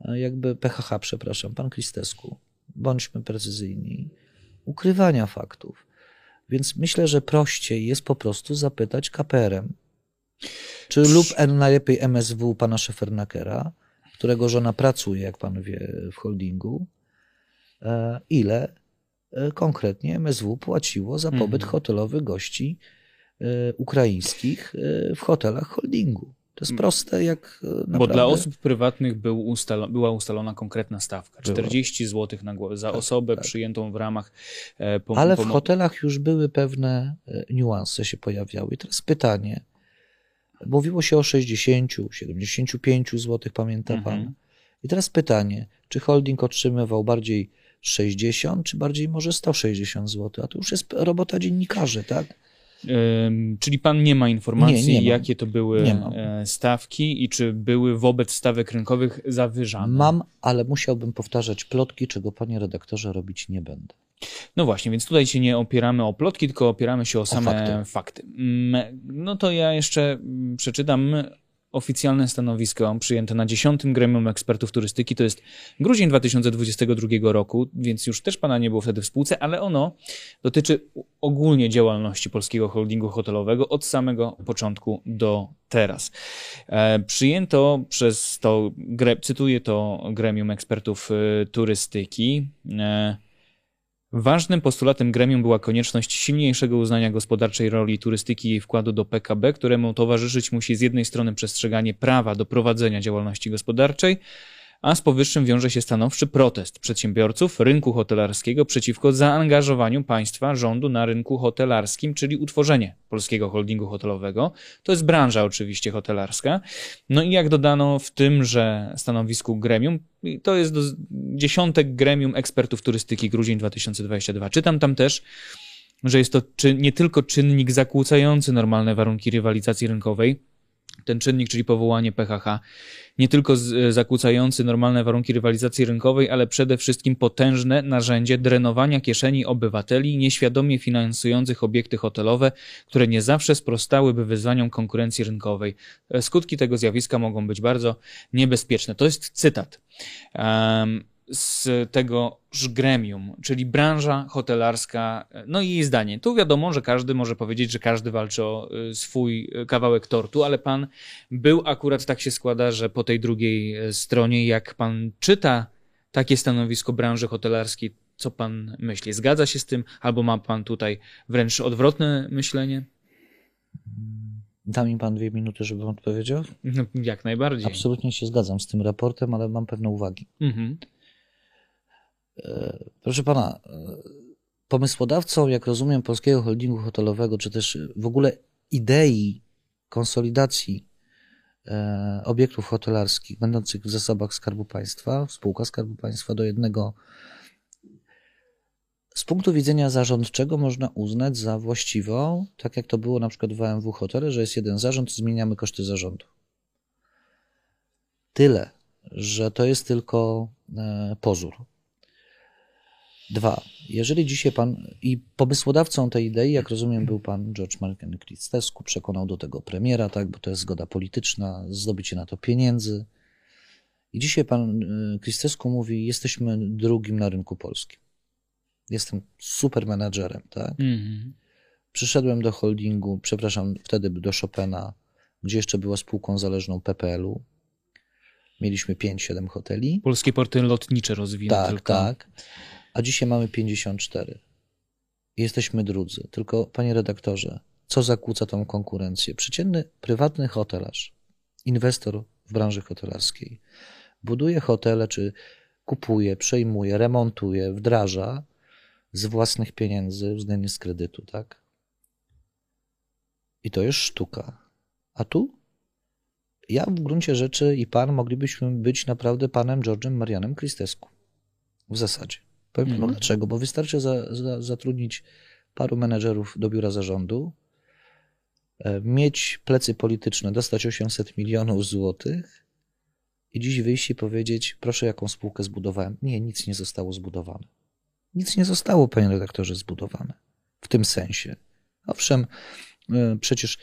e, jakby PHH, przepraszam, pan Kristesku, bądźmy precyzyjni, ukrywania faktów. Więc myślę, że prościej jest po prostu zapytać KPRM, czy lub najlepiej MSW pana Szefernakera, którego żona pracuje, jak pan wie, w holdingu, e, ile e, konkretnie MSW płaciło za pobyt Mhm. hotelowy gości e, ukraińskich w hotelach holdingu. To jest proste jak e, naprawdę. Bo dla osób prywatnych był ustalo, była ustalona konkretna stawka. Była. 40 zł na głowę za Tak, osobę tak. przyjętą w ramach e, pom- Ale w pomo- hotelach już były pewne e, niuanse się pojawiały. I teraz pytanie. Mówiło się o 60, 75 zł, pamięta Mhm. pan? I teraz pytanie, czy holding otrzymywał bardziej 60, czy bardziej może 160 zł? A to już jest robota dziennikarzy, tak? Czyli pan nie ma informacji, Nie, nie jakie to były e, stawki i czy były wobec stawek rynkowych zawyżane? Mam, ale musiałbym powtarzać plotki, czego panie redaktorze robić nie będę. No właśnie, więc tutaj się nie opieramy o plotki, tylko opieramy się o same fakty. fakty. Mm, No to ja jeszcze przeczytam oficjalne stanowisko przyjęte na 10. Gremium Ekspertów Turystyki. To jest grudzień 2022 roku, więc już też pana nie było wtedy w spółce, ale ono dotyczy ogólnie działalności polskiego holdingu hotelowego od samego początku do teraz. E, Przyjęto przez to, cytuję to Gremium Ekspertów y, Turystyki, e, Ważnym postulatem gremium była konieczność silniejszego uznania gospodarczej roli turystyki i jej wkładu do PKB, któremu towarzyszyć musi z jednej strony przestrzeganie prawa do prowadzenia działalności gospodarczej, a z powyższym wiąże się stanowczy protest przedsiębiorców rynku hotelarskiego przeciwko zaangażowaniu państwa, rządu na rynku hotelarskim, czyli utworzenie polskiego holdingu hotelowego. To jest branża oczywiście hotelarska. No i jak dodano w tymże stanowisku gremium, to jest do, dziesiątek gremium ekspertów turystyki grudzień 2022. Czytam tam też, że jest to czy, nie tylko czynnik zakłócający normalne warunki rywalizacji rynkowej, ten czynnik, czyli powołanie PHH, nie tylko z, zakłócający normalne warunki rywalizacji rynkowej, ale przede wszystkim potężne narzędzie drenowania kieszeni obywateli nieświadomie finansujących obiekty hotelowe, które nie zawsze sprostałyby wyzwaniom konkurencji rynkowej. E, Skutki tego zjawiska mogą być bardzo niebezpieczne. To jest cytat. Um, z tegoż gremium, czyli branża hotelarska, no i jej zdanie. Tu wiadomo, że każdy może powiedzieć, że każdy walczy o y, swój y, kawałek tortu, ale pan był akurat tak się składa, że po tej drugiej y, stronie, jak pan czyta takie stanowisko branży hotelarskiej, co pan myśli? Zgadza się z tym, albo ma pan tutaj wręcz odwrotne myślenie? Da mi pan dwie minuty, żebym odpowiedział? No, jak najbardziej. Absolutnie się zgadzam z tym raportem, ale mam pewne uwagi. Mhm. E, Proszę pana, e, pomysłodawcą, jak rozumiem, polskiego holdingu hotelowego, czy też w ogóle idei konsolidacji e, obiektów hotelarskich będących w zasobach Skarbu Państwa, spółka Skarbu Państwa do jednego. Z punktu widzenia zarządczego można uznać za właściwą, tak jak to było na przykład w AMW Hotele, że jest jeden zarząd, zmieniamy koszty zarządu. Tyle, że to jest tylko pozór. Dwa. Jeżeli dzisiaj pan i pomysłodawcą tej idei, jak rozumiem, był pan George Martin Christescu, przekonał do tego premiera, tak, bo to jest zgoda polityczna, zdobycie na to pieniędzy. I dzisiaj pan Christescu mówi: Jesteśmy drugim na rynku polskim. Jestem super menadżerem, tak? Mm-hmm. Przyszedłem do holdingu, przepraszam, wtedy do Chopina, gdzie jeszcze była spółką zależną PPL-u. Mieliśmy 5-7 hoteli. Polskie porty lotnicze rozwinęły. Tak, tylko. tak a dzisiaj mamy 54. Jesteśmy drudzy. Tylko, panie redaktorze, co zakłóca tą konkurencję? Przeciętny prywatny hotelarz, inwestor w branży hotelarskiej, buduje hotele, czy kupuje, przejmuje, remontuje, wdraża z własnych pieniędzy, względnie z kredytu, tak? I to jest sztuka. A tu? Ja w gruncie rzeczy i pan moglibyśmy być naprawdę panem George'em Marianem Christescu. W zasadzie. Powiem panu mm. dlaczego, bo wystarczy za, za, zatrudnić paru menedżerów do biura zarządu, e, mieć plecy polityczne, dostać 800 milionów złotych i dziś wyjść i powiedzieć, proszę, jaką spółkę zbudowałem. Nie, nic nie zostało zbudowane. Nic nie zostało, panie redaktorze, zbudowane. W tym sensie. Owszem, e, przecież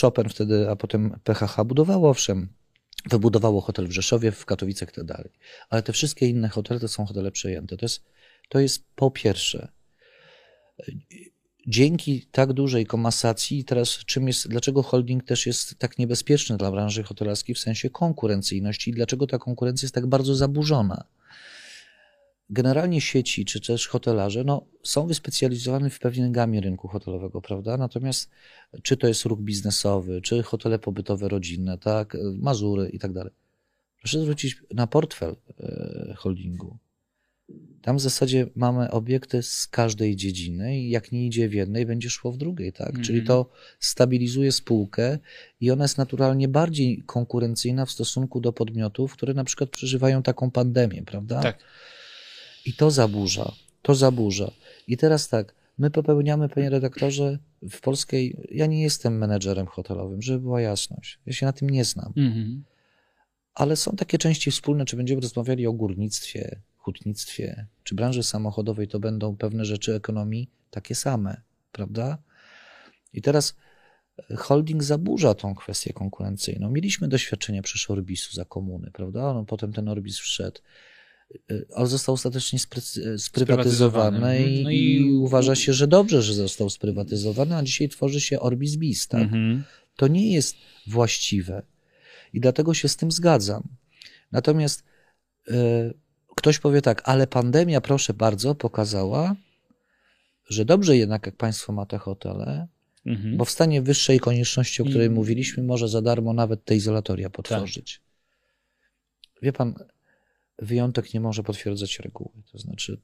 Chopin wtedy, a potem PHH budowało, owszem, wybudowało hotel w Rzeszowie, w Katowicach i tak dalej. Ale te wszystkie inne hotele to są hotele przejęte. To jest to jest po pierwsze, dzięki tak dużej komasacji, teraz czym jest, dlaczego holding też jest tak niebezpieczny dla branży hotelarskiej w sensie konkurencyjności i dlaczego ta konkurencja jest tak bardzo zaburzona. Generalnie sieci czy też hotelarze no, są wyspecjalizowani w pewnej gamie rynku hotelowego, prawda? Natomiast czy to jest ruch biznesowy, czy hotele pobytowe rodzinne, tak, Mazury i tak dalej. Proszę zwrócić na portfel e, holdingu. Tam w zasadzie mamy obiekty z każdej dziedziny i jak nie idzie w jednej, będzie szło w drugiej, tak? Mm -hmm. Czyli to stabilizuje spółkę i ona jest naturalnie bardziej konkurencyjna w stosunku do podmiotów, które na przykład przeżywają taką pandemię, prawda? Tak. I to zaburza, to zaburza. I teraz tak, my popełniamy, panie redaktorze, w polskiej, ja nie jestem menedżerem hotelowym, żeby była jasność. Ja się na tym nie znam. -hmm. Ale są takie części wspólne, czy będziemy rozmawiali o górnictwie, hutnictwie czy branży samochodowej to będą pewne rzeczy ekonomii takie same, prawda? I teraz e, holding zaburza tą kwestię konkurencyjną. Mieliśmy doświadczenie przy Orbisu za komuny, prawda? No, potem ten Orbis wszedł, e, ale został ostatecznie e, sprywatyzowany i, no i... uważa się, że dobrze, że został sprywatyzowany, a dzisiaj tworzy się Orbis Bis, tak? Mhm. To nie jest właściwe i dlatego się z tym zgadzam. Natomiast Ktoś powie tak, ale pandemia, proszę bardzo, pokazała, że dobrze jednak, jak państwo ma te hotele, mhm. bo w stanie wyższej konieczności, o której I... mówiliśmy, może za darmo nawet te izolatoria potworzyć. Tak. Wie pan, wyjątek nie może potwierdzać reguły. To znaczy,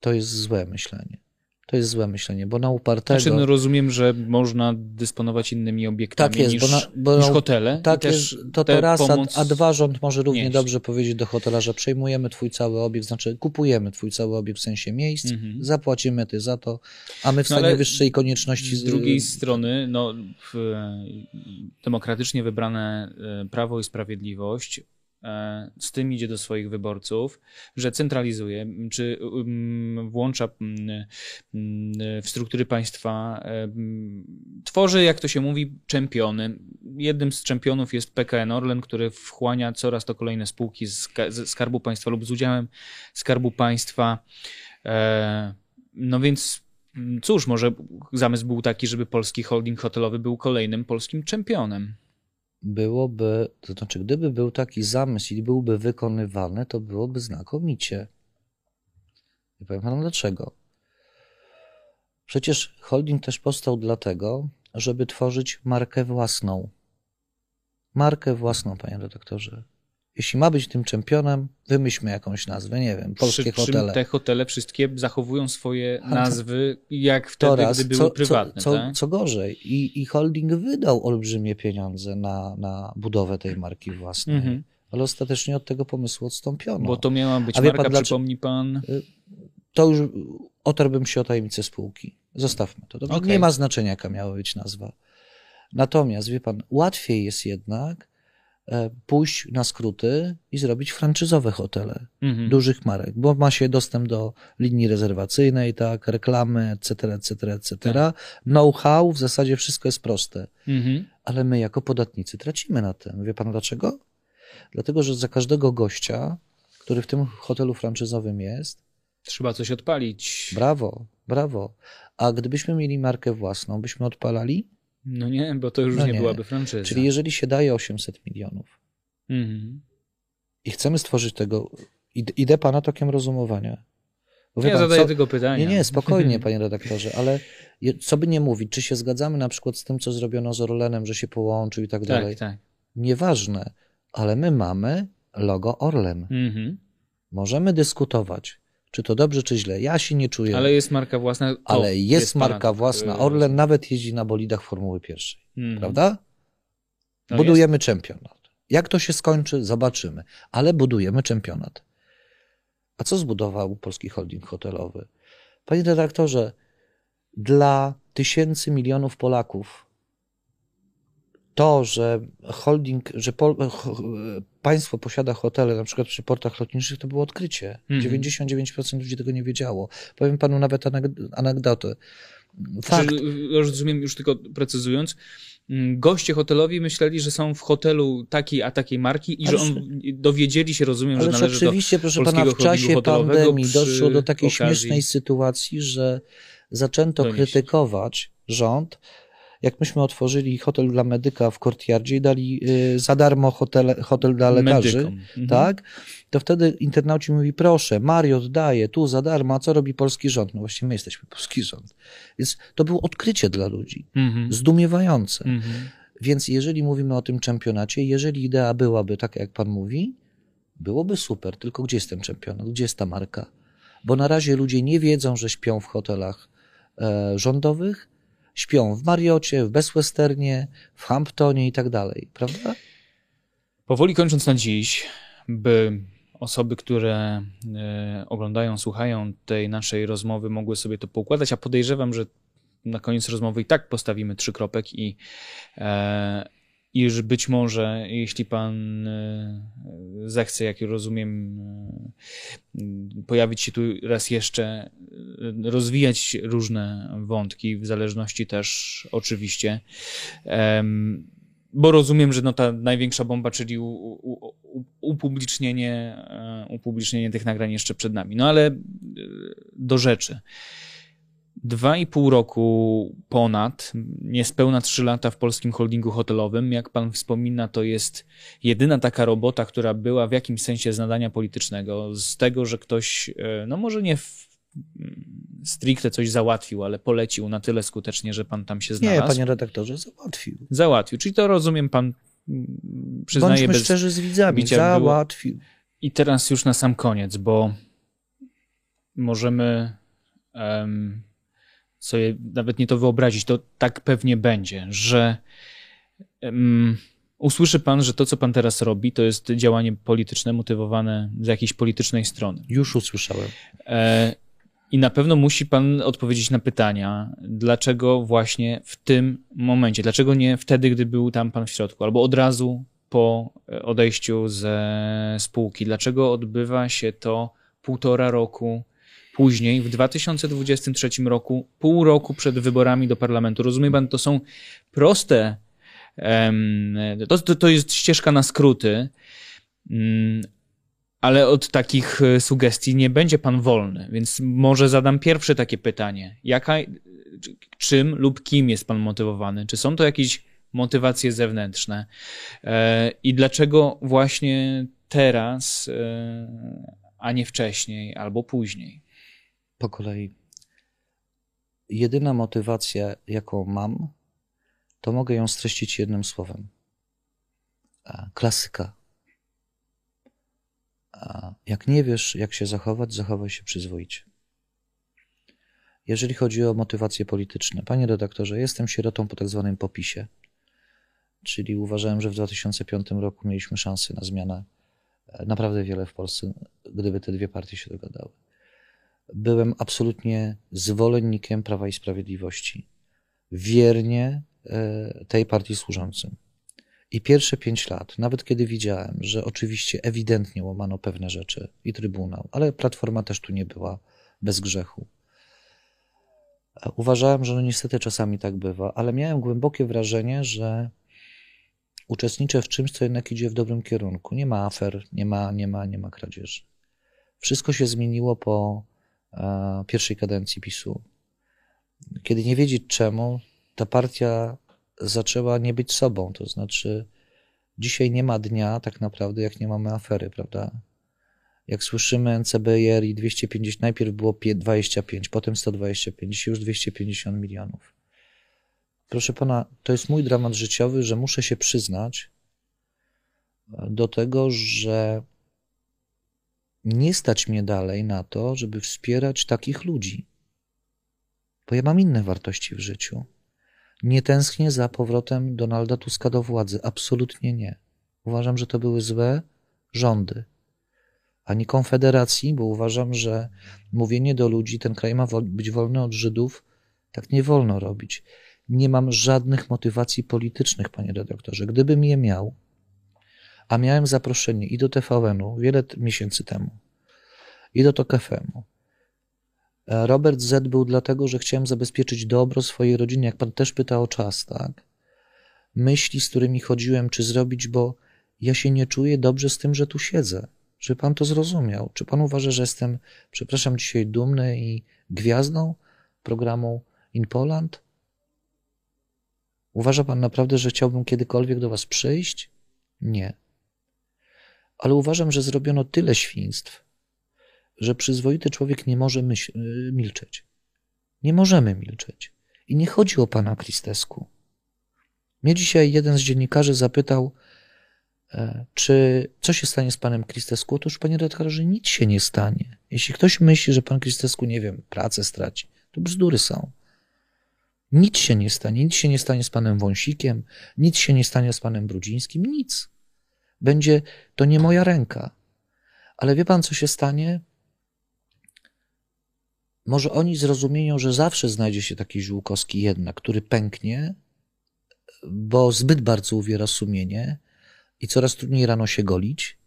to jest złe myślenie. To jest złe myślenie, bo na upartego... Znaczy, no rozumiem, że można dysponować innymi obiektami tak jest, niż, bo na, bo niż hotele. Tak jest, to, to raz, pomoc... a, a, dwa rząd może równie nieść. dobrze powiedzieć do hotelarza, przejmujemy twój cały obiekt, znaczy kupujemy twój cały obiekt w sensie miejsc, mhm. zapłacimy ty za to, a my w no stanie no, wyższej konieczności... Z drugiej strony, no, demokratycznie wybrane e, Prawo i Sprawiedliwość z tym idzie do swoich wyborców, że centralizuje, czy um, włącza mm, mm, w struktury państwa, e, tworzy, jak to się mówi, czempiony. Jednym z czempionów jest PKN Orlen, który wchłania coraz to kolejne spółki z Skarbu Państwa lub z udziałem Skarbu Państwa. E, no więc mm, cóż, może zamysł był taki, żeby polski holding hotelowy był kolejnym polskim czempionem byłoby, to znaczy, gdyby był taki zamysł i byłby wykonywany, to byłoby znakomicie. I powiem panu dlaczego. Przecież holding też powstał dlatego, żeby tworzyć markę własną. Markę własną, panie redaktorze. Jeśli ma być tym czempionem, wymyślmy jakąś nazwę, nie wiem, polskie Przy hotele. te hotele wszystkie zachowują swoje nazwy jak wtedy, Toraz, gdy były co, prywatne. co, tak? co gorzej, I, i holding wydał olbrzymie pieniądze na, na budowę tej marki własnej, Mhm. ale ostatecznie od tego pomysłu odstąpiono. Bo to miała być A marka, pan, przypomni pan. to już otarłbym się o tajemnicę spółki. Zostawmy to. Dobrze? Okej. Nie ma znaczenia, jaka miała być nazwa. Natomiast, wie pan, łatwiej jest jednak pójść na skróty i zrobić franczyzowe hotele Mhm. dużych marek, bo ma się dostęp do linii rezerwacyjnej, tak, reklamy, etc., etc., etc. Tak. Know-how, w zasadzie wszystko jest proste, Mhm. ale my jako podatnicy tracimy na tym. Wie pan dlaczego? Dlatego, że za każdego gościa, który w tym hotelu franczyzowym jest, Trzeba coś odpalić. Brawo, brawo. A gdybyśmy mieli markę własną, byśmy odpalali? No nie, bo to już No nie, nie. byłaby franczyza. Czyli jeżeli się daje 800 milionów Mhm. i chcemy stworzyć tego, id- idę pana tokiem rozumowania. Wie Ja pan, zadaję co- tylko pytania. Nie, nie, spokojnie, panie redaktorze, ale co by nie mówić, czy się zgadzamy na przykład z tym, co zrobiono z Orlenem, że się połączył i tak dalej. Tak, tak. Nieważne, ale my mamy logo Orlen. Mhm. Możemy dyskutować, czy to dobrze, czy źle. Ja się nie czuję. Ale jest marka własna. to ale jest, pana, marka własna. e, Orlen nawet jeździ na bolidach Formuły Pierwszej. Mhm. Prawda? No budujemy czempionat. Jak to się skończy, zobaczymy, ale budujemy czempionat. A co zbudował polski holding hotelowy? Panie redaktorze, dla tysięcy milionów Polaków to, że holding, że pol, państwo posiada hotele, na przykład przy portach lotniczych, to było odkrycie. Mhm. 99% ludzi tego nie wiedziało. Powiem panu nawet aneg- anegdotę. Fakt, Czy, rozumiem, już tylko precyzując, mm, goście hotelowi myśleli, że są w hotelu takiej a takiej marki i że Ależ- on dowiedzieli się, rozumiem, że Ależ należy do oczywiście, proszę pana, w czasie pandemii doszło do takiej okazji- śmiesznej sytuacji, że zaczęto krytykować rząd. Jak myśmy otworzyli hotel dla medyka w Courtyardzie i dali y, za darmo hotel, hotel dla lekarzy. Mhm. tak? To wtedy internauci mówi, proszę, Mariot daje tu za darmo, a co robi polski rząd? No właśnie my jesteśmy polski rząd. Więc to było odkrycie dla ludzi, Mhm. zdumiewające. Mhm. Więc jeżeli mówimy o tym czempionacie, jeżeli idea byłaby taka, jak pan mówi, byłoby super, tylko gdzie jest ten czempionat, gdzie jest ta marka? Bo na razie ludzie nie wiedzą, że śpią w hotelach e, rządowych, śpią w Mariocie, w Best Westernie, w Hamptonie i tak dalej, prawda? Powoli kończąc na dziś, by osoby, które e, oglądają, słuchają tej naszej rozmowy, mogły sobie to poukładać, a podejrzewam, że na koniec rozmowy i tak postawimy trzy kropek i, e, i że być może, jeśli pan e, zechce, jak rozumiem, e, pojawić się tu raz jeszcze, e, rozwijać różne wątki, w zależności też oczywiście. Bo rozumiem, że no ta największa bomba, czyli u, u, upublicznienie, upublicznienie tych nagrań jeszcze przed nami. No ale do rzeczy. Dwa i pół roku ponad, niespełna trzy lata w polskim holdingu hotelowym. Jak pan wspomina, to jest jedyna taka robota, która była w jakimś sensie z nadania politycznego, z tego, że ktoś, e, no może nie w, stricte coś załatwił, ale polecił na tyle skutecznie, że pan tam się Nie, znalazł. panie redaktorze, załatwił. Załatwił. Czyli to rozumiem, pan mm, przyznaje Bądźmy bez... szczerzy z widzami, bicia było. załatwił. I teraz już na sam koniec, bo możemy em, sobie nawet nie to wyobrazić, to tak pewnie będzie, że em, usłyszy pan, że to, co pan teraz robi, to jest działanie polityczne motywowane z jakiejś politycznej strony. Już usłyszałem. E, I na pewno musi pan odpowiedzieć na pytania, dlaczego właśnie w tym momencie, dlaczego nie wtedy, gdy był tam pan w środku, albo od razu po e, odejściu ze spółki, dlaczego odbywa się to półtora roku później, w 2023 roku, pół roku przed wyborami do parlamentu. Rozumie pan, to są proste, to, to jest ścieżka na skróty, mm, ale od takich e, sugestii nie będzie pan wolny, więc może zadam pierwsze takie pytanie. Jaka, czym lub kim jest pan motywowany? Czy są to jakieś motywacje zewnętrzne? E, I dlaczego właśnie teraz, e, a nie wcześniej albo później? Po kolei. Jedyna motywacja, jaką mam, to mogę ją streścić jednym słowem. A, Klasyka. A jak nie wiesz, jak się zachować, zachowaj się przyzwoicie. Jeżeli chodzi o motywacje polityczne, panie redaktorze, jestem sierotą po tak zwanym popisie, czyli uważałem, że w 2005 roku mieliśmy szansę na zmianę e, naprawdę wiele w Polsce, gdyby te dwie partie się dogadały. Byłem absolutnie zwolennikiem Prawa i Sprawiedliwości, wiernie e, tej partii służącym. I pierwsze pięć lat, nawet kiedy widziałem, że oczywiście ewidentnie łamano pewne rzeczy i Trybunał, ale Platforma też tu nie była bez grzechu. Uważałem, że no niestety czasami tak bywa, ale miałem głębokie wrażenie, że uczestniczę w czymś, co jednak idzie w dobrym kierunku. Nie ma afer, nie ma, nie ma, nie ma kradzieży. Wszystko się zmieniło po e, pierwszej kadencji PiSu. Kiedy nie wiedzieć czemu, ta partia zaczęła nie być sobą. To znaczy, dzisiaj nie ma dnia tak naprawdę, jak nie mamy afery, prawda? Jak słyszymy NCBR i 250, najpierw było 25, potem 125, dzisiaj już 250 milionów. Proszę pana, to jest mój dramat życiowy, że muszę się przyznać do tego, że nie stać mnie dalej na to, żeby wspierać takich ludzi. Bo ja mam inne wartości w życiu. Nie tęsknię za powrotem Donalda Tuska do władzy. Absolutnie nie. Uważam, że to były złe rządy. Ani Konfederacji, bo uważam, że mówienie do ludzi, ten kraj ma być wolny od Żydów, tak nie wolno robić. Nie mam żadnych motywacji politycznych, panie redaktorze. Gdybym je miał, a miałem zaproszenie i do TVN-u wiele miesięcy temu, i do TOK FM-u, E, Robert Z był dlatego, że chciałem zabezpieczyć dobro swojej rodziny, jak pan też pyta o czas, tak? Myśli, z którymi chodziłem, czy zrobić, bo ja się nie czuję dobrze z tym, że tu siedzę. Czy pan to zrozumiał? Czy pan uważa, że jestem, przepraszam, dzisiaj dumny i gwiazdą programu In Poland? Uważa pan naprawdę, że chciałbym kiedykolwiek do was przyjść? Nie. Ale uważam, że zrobiono tyle świństw, że przyzwoity człowiek nie może y, milczeć. Nie możemy milczeć. I nie chodzi o pana Kristesku. Mnie dzisiaj jeden z dziennikarzy zapytał, e, czy co się stanie z panem Kristesku? Otóż, panie redaktorze, nic się nie stanie. Jeśli ktoś myśli, że pan Kristesku, nie wiem, pracę straci, to bzdury są. Nic się nie stanie. Nic się nie stanie z panem Wąsikiem, nic się nie stanie z panem Brudzińskim, nic. Będzie, to nie moja ręka. Ale wie pan, co się stanie? Może oni zrozumieją, że zawsze znajdzie się taki Żółkowski jednak, który pęknie, bo zbyt bardzo uwiera sumienie i coraz trudniej rano się golić.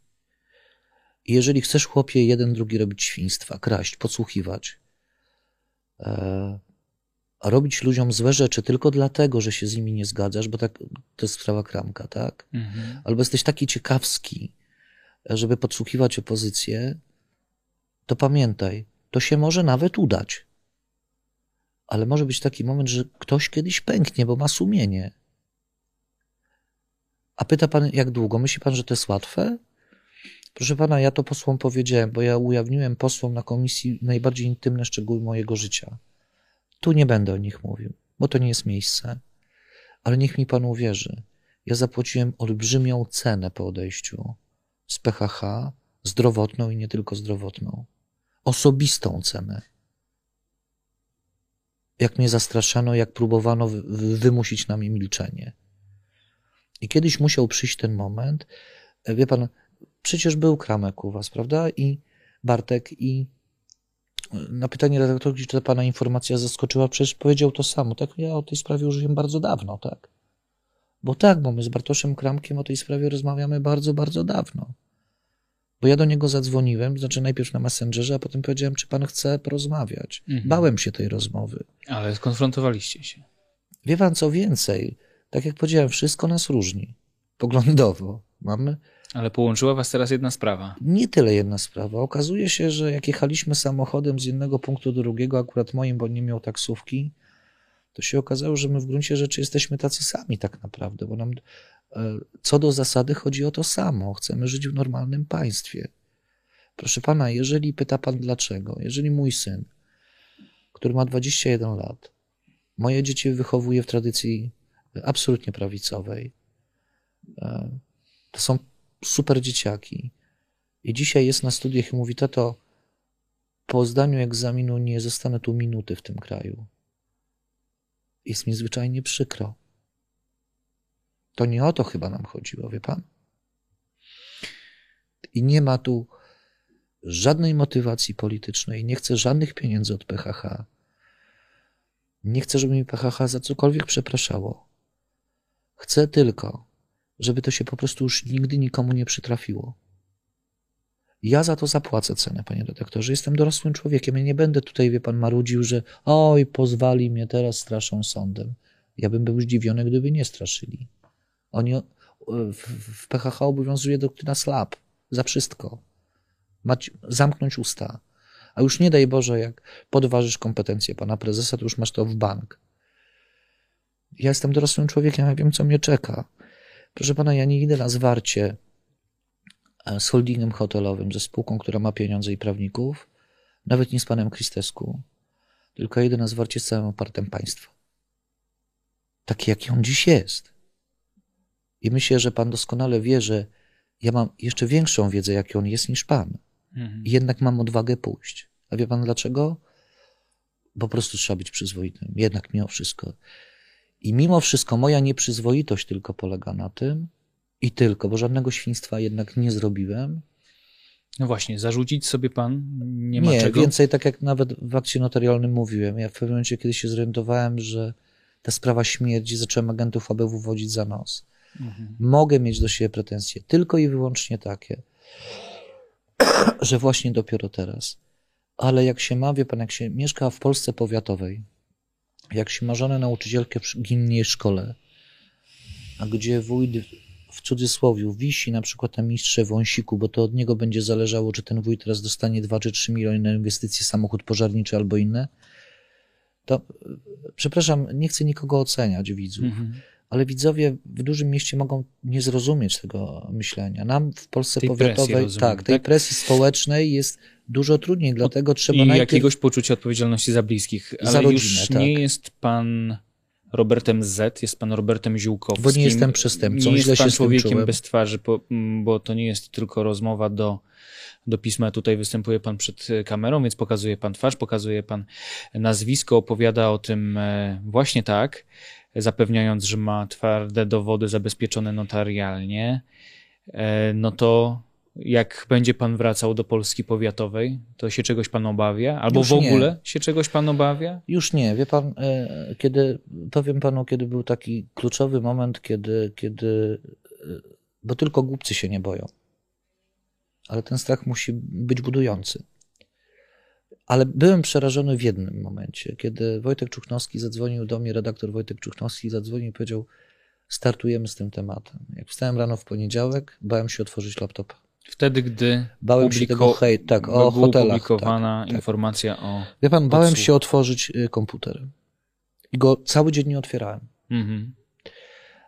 I jeżeli chcesz, chłopie, jeden, drugi robić świństwa, kraść, podsłuchiwać, e, robić ludziom złe rzeczy tylko dlatego, że się z nimi nie zgadzasz, bo tak, to jest sprawa kramka, tak? Mhm. Albo jesteś taki ciekawski, żeby podsłuchiwać opozycję, to pamiętaj, to się może nawet udać. Ale może być taki moment, że ktoś kiedyś pęknie, bo ma sumienie. A pyta pan, jak długo? Myśli pan, że to jest łatwe? Proszę pana, ja to posłom powiedziałem, bo ja ujawniłem posłom na komisji najbardziej intymne szczegóły mojego życia. Tu nie będę o nich mówił, bo to nie jest miejsce. Ale niech mi pan uwierzy. Ja zapłaciłem olbrzymią cenę po odejściu z PHH, zdrowotną i nie tylko zdrowotną osobistą cenę. Jak mnie zastraszano, jak próbowano wymusić na mnie milczenie. I kiedyś musiał przyjść ten moment. E, wie pan, przecież był Kramek u was, prawda? I Bartek, i na pytanie redaktorki, czy ta pana informacja zaskoczyła, przecież powiedział to samo. Tak, ja o tej sprawie już wiem bardzo dawno, tak? Bo tak, bo my z Bartoszem Kramkiem o tej sprawie rozmawiamy bardzo, bardzo dawno. Bo ja do niego zadzwoniłem, znaczy najpierw na Messengerze, a potem powiedziałem, czy pan chce porozmawiać. Mhm. Bałem się tej rozmowy. Ale skonfrontowaliście się. Wie pan co więcej? Tak jak powiedziałem, wszystko nas różni. Poglądowo. Mamy. Ale połączyła was teraz jedna sprawa. Nie tyle jedna sprawa. Okazuje się, że jak jechaliśmy samochodem z jednego punktu do drugiego, akurat moim, bo nie miał taksówki, to się okazało, że my w gruncie rzeczy jesteśmy tacy sami tak naprawdę, bo nam E, co do zasady chodzi o to samo. Chcemy żyć w normalnym państwie. Proszę pana, jeżeli pyta pan dlaczego, jeżeli mój syn, który ma 21 lat, moje dzieci wychowuje w tradycji absolutnie prawicowej, e, to są super dzieciaki. I dzisiaj jest na studiach i mówi, tato, po zdaniu egzaminu nie zostanę tu minuty w tym kraju. Jest mi zwyczajnie przykro. To nie o to chyba nam chodziło, wie pan? I nie ma tu żadnej motywacji politycznej, nie chcę żadnych pieniędzy od PHH. Nie chcę, żeby mi PHH za cokolwiek przepraszało. Chcę tylko, żeby to się po prostu już nigdy nikomu nie przytrafiło. Ja za to zapłacę cenę, panie redaktorze. Jestem dorosłym człowiekiem. Ja nie będę tutaj, wie pan, marudził, że oj, pozwali mnie, teraz straszą sądem. Ja bym był zdziwiony, gdyby nie straszyli. Oni w PHH obowiązuje doktryna SLAP za wszystko. Mać, zamknąć usta. A już nie daj Boże, jak podważysz kompetencje pana prezesa, to już masz to w bank. Ja jestem dorosłym człowiekiem, ja wiem, co mnie czeka. Proszę pana, ja nie idę na zwarcie e, z holdingiem hotelowym, ze spółką, która ma pieniądze i prawników, nawet nie z panem Kristesku, tylko idę na zwarcie z całym opartem państwa. Taki, jaki on dziś jest. I myślę, że pan doskonale wie, że ja mam jeszcze większą wiedzę, jaki on jest, niż pan. Mhm. I jednak mam odwagę pójść. A wie pan dlaczego? Po prostu trzeba być przyzwoitym. Jednak mimo wszystko. I mimo wszystko moja nieprzyzwoitość tylko polega na tym, i tylko, bo żadnego świństwa jednak nie zrobiłem. No właśnie, zarzucić sobie pan nie ma nie, czego? więcej, tak jak nawet w akcie notarialnym mówiłem. Ja w pewnym momencie, kiedy się zorientowałem, że ta sprawa śmierci, zacząłem agentów ABW wodzić za nos. Mhm. Mogę mieć do siebie pretensje tylko i wyłącznie takie, że właśnie dopiero teraz. Ale jak się ma, wie pan, jak się mieszka w Polsce powiatowej, jak się ma żonę nauczycielkę w szkole, a gdzie wójt w cudzysłowie wisi na przykład na mistrze wąsiku, bo to od niego będzie zależało, czy ten wójt teraz dostanie 2 czy 3 miliony na inwestycje, samochód pożarniczy albo inne, to przepraszam, nie chcę nikogo oceniać widzów, mhm. ale widzowie w dużym mieście mogą nie zrozumieć tego myślenia. Nam w Polsce tej powiatowej, rozumiem, tak, tej tak? presji społecznej jest dużo trudniej, dlatego trzeba I najpierw... jakiegoś poczucia odpowiedzialności za bliskich. Ale za rodzinę, już tak. nie jest pan Robertem Z, jest pan Robertem Ziółkowskim. Bo nie jestem przestępcą, nie jest pan człowiekiem bez twarzy, bo to nie jest tylko rozmowa do, do pisma. Tutaj występuje pan przed kamerą, więc pokazuje pan twarz, pokazuje pan nazwisko, opowiada o tym e, właśnie tak, zapewniając, że ma twarde dowody zabezpieczone notarialnie. E, no to jak będzie pan wracał do Polski powiatowej, to się czegoś pan obawia? Albo Już w ogóle nie. się czegoś pan obawia? Już nie. Wie pan, e, kiedy, powiem panu, kiedy był taki kluczowy moment, kiedy, kiedy, e, bo tylko głupcy się nie boją. Ale ten strach musi być budujący. Ale byłem przerażony w jednym momencie, kiedy Wojtek Czuchnowski zadzwonił do mnie, redaktor Wojtek Czuchnowski zadzwonił i powiedział, startujemy z tym tematem. Jak wstałem rano w poniedziałek, bałem się otworzyć laptopa. Wtedy, gdy bałem publiko... się tego hejt, tak, o hotelach. publikowana tak, informacja tak. o. Wie pan, bałem się otworzyć y, komputer. I go cały dzień nie otwierałem. Mhm.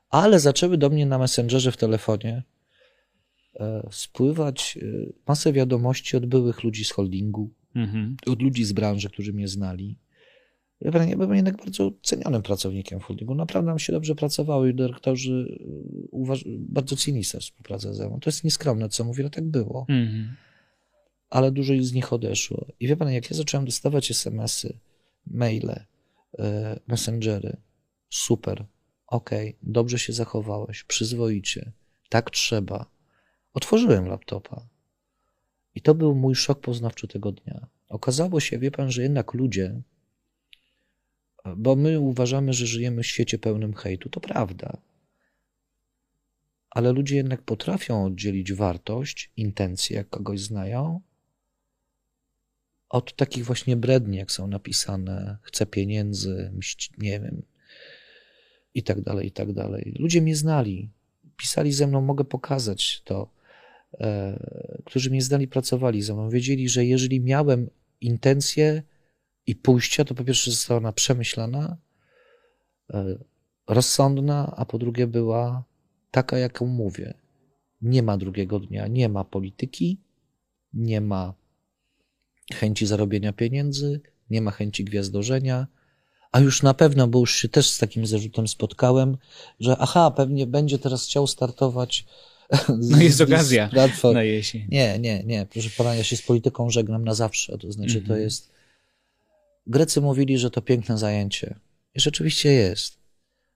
Ale zaczęły do mnie na Messengerze w telefonie e, spływać e, masę wiadomości od byłych ludzi z holdingu, mhm. od ludzi z branży, którzy mnie znali. Ja byłem jednak bardzo cenionym pracownikiem w holdingu. Naprawdę nam się dobrze pracowało i dyrektorzy y, uważ- bardzo cenili współpracę ze mną. To jest nieskromne, co mówię, ale tak było. Mhm. Ale dużo z nich odeszło. I wie pan, jak ja zacząłem dostawać SMS-y, maile, y, messengery, super, okej, okay, dobrze się zachowałeś, przyzwoicie, tak trzeba. Otworzyłem laptopa. I to był mój szok poznawczy tego dnia. Okazało się, wie pan, że jednak ludzie, bo my uważamy, że żyjemy w świecie pełnym hejtu. To prawda. Ale ludzie jednak potrafią oddzielić wartość, intencje, jak kogoś znają, od takich właśnie bredni, jak są napisane, chcę pieniędzy, nie wiem, i tak dalej, i tak dalej. Ludzie mnie znali, pisali ze mną, mogę pokazać to, e, którzy mnie znali, pracowali ze mną, wiedzieli, że jeżeli miałem intencje, i pójścia, to po pierwsze została ona przemyślana, e, rozsądna, a po drugie była taka, jaką mówię. Nie ma drugiego dnia, nie ma polityki, nie ma chęci zarobienia pieniędzy, nie ma chęci gwiazdorzenia, a już na pewno, bo już się też z takim zarzutem spotkałem, że aha, pewnie będzie teraz chciał startować No jest okazja na jesień. Nie, nie, nie. Proszę pana, ja się z polityką żegnam na zawsze. To znaczy, to mhm. jest. Grecy mówili, że to piękne zajęcie. I rzeczywiście jest,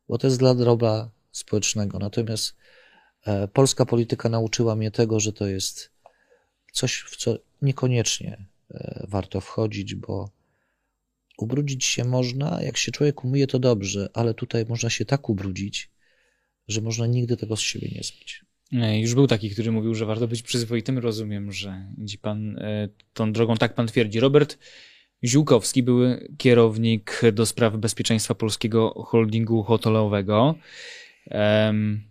bo to jest dla dobra społecznego. Natomiast e, polska polityka nauczyła mnie tego, że to jest coś, w co niekoniecznie e, warto wchodzić, bo ubrudzić się można, jak się człowiek umyje, to dobrze, ale tutaj można się tak ubrudzić, że można nigdy tego z siebie nie zmyć. Już był taki, który mówił, że warto być przyzwoitym. Rozumiem, że idzie pan e, tą drogą, tak pan twierdzi. Robert Ziółkowski, były kierownik do spraw bezpieczeństwa polskiego holdingu hotelowego. Um,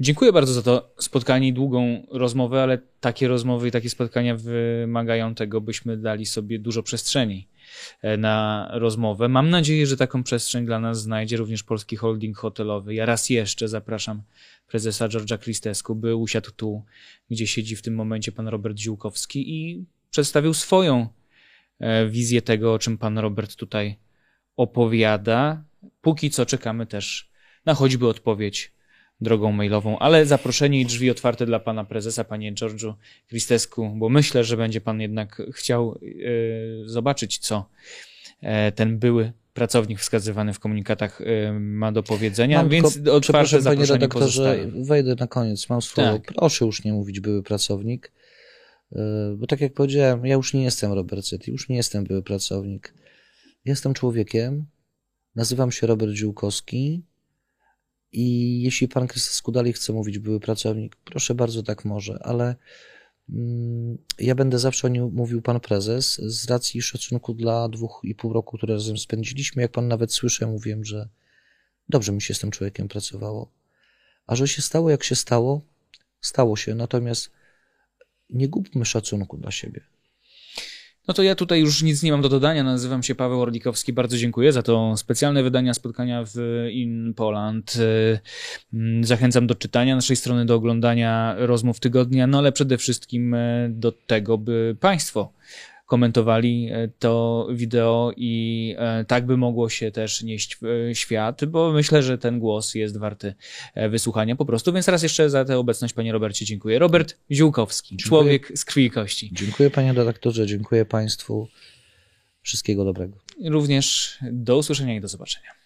dziękuję bardzo za to spotkanie i długą rozmowę, ale takie rozmowy i takie spotkania wymagają tego, byśmy dali sobie dużo przestrzeni e, na rozmowę. Mam nadzieję, że taką przestrzeń dla nas znajdzie również polski holding hotelowy. Ja raz jeszcze zapraszam prezesa George'a Christesku, by usiadł tu, gdzie siedzi w tym momencie pan Robert Ziółkowski i przedstawił swoją wizję tego, o czym pan Robert tutaj opowiada. Póki co czekamy też na choćby odpowiedź drogą mailową, ale zaproszenie i drzwi otwarte dla pana prezesa, panie George'u Christesku, bo myślę, że będzie pan jednak chciał yy, zobaczyć, co yy, ten były pracownik wskazywany w komunikatach ma do powiedzenia, Mam więc tylko, otwarte zaproszenie panie redaktorze, pozostaje. wejdę na koniec, mam słowo. Tak. Proszę już nie mówić były pracownik, bo tak jak powiedziałem, ja już nie jestem Robert Cety, już nie jestem były pracownik. Jestem człowiekiem, nazywam się Robert Dziółkowski, i jeśli pan Krzysztof Skudali chce mówić były pracownik, proszę bardzo, tak może, ale mm, ja będę zawsze o nim mówił pan prezes z racji szacunku dla dwóch i pół roku, które razem spędziliśmy. Jak pan nawet słyszę, mówiłem, że dobrze mi się z tym człowiekiem pracowało. A że się stało, jak się stało, stało się. Natomiast nie gubmy szacunku dla siebie. No to ja tutaj już nic nie mam do dodania. Nazywam się Paweł Orlikowski. Bardzo dziękuję za to specjalne wydanie spotkania w In Poland. Mm, zachęcam do czytania naszej strony, do oglądania rozmów tygodnia, no ale przede wszystkim e, do tego, by Państwo komentowali e, to wideo i e, tak by mogło się też nieść w e, świat, bo myślę, że ten głos jest warty wysłuchania po prostu. Więc raz jeszcze za tę obecność, panie Robercie, dziękuję. Robert Ziółkowski, dziękuję. człowiek z krwi i kości. Dziękuję panie redaktorze, dziękuję państwu. Wszystkiego dobrego. Również do usłyszenia i do zobaczenia.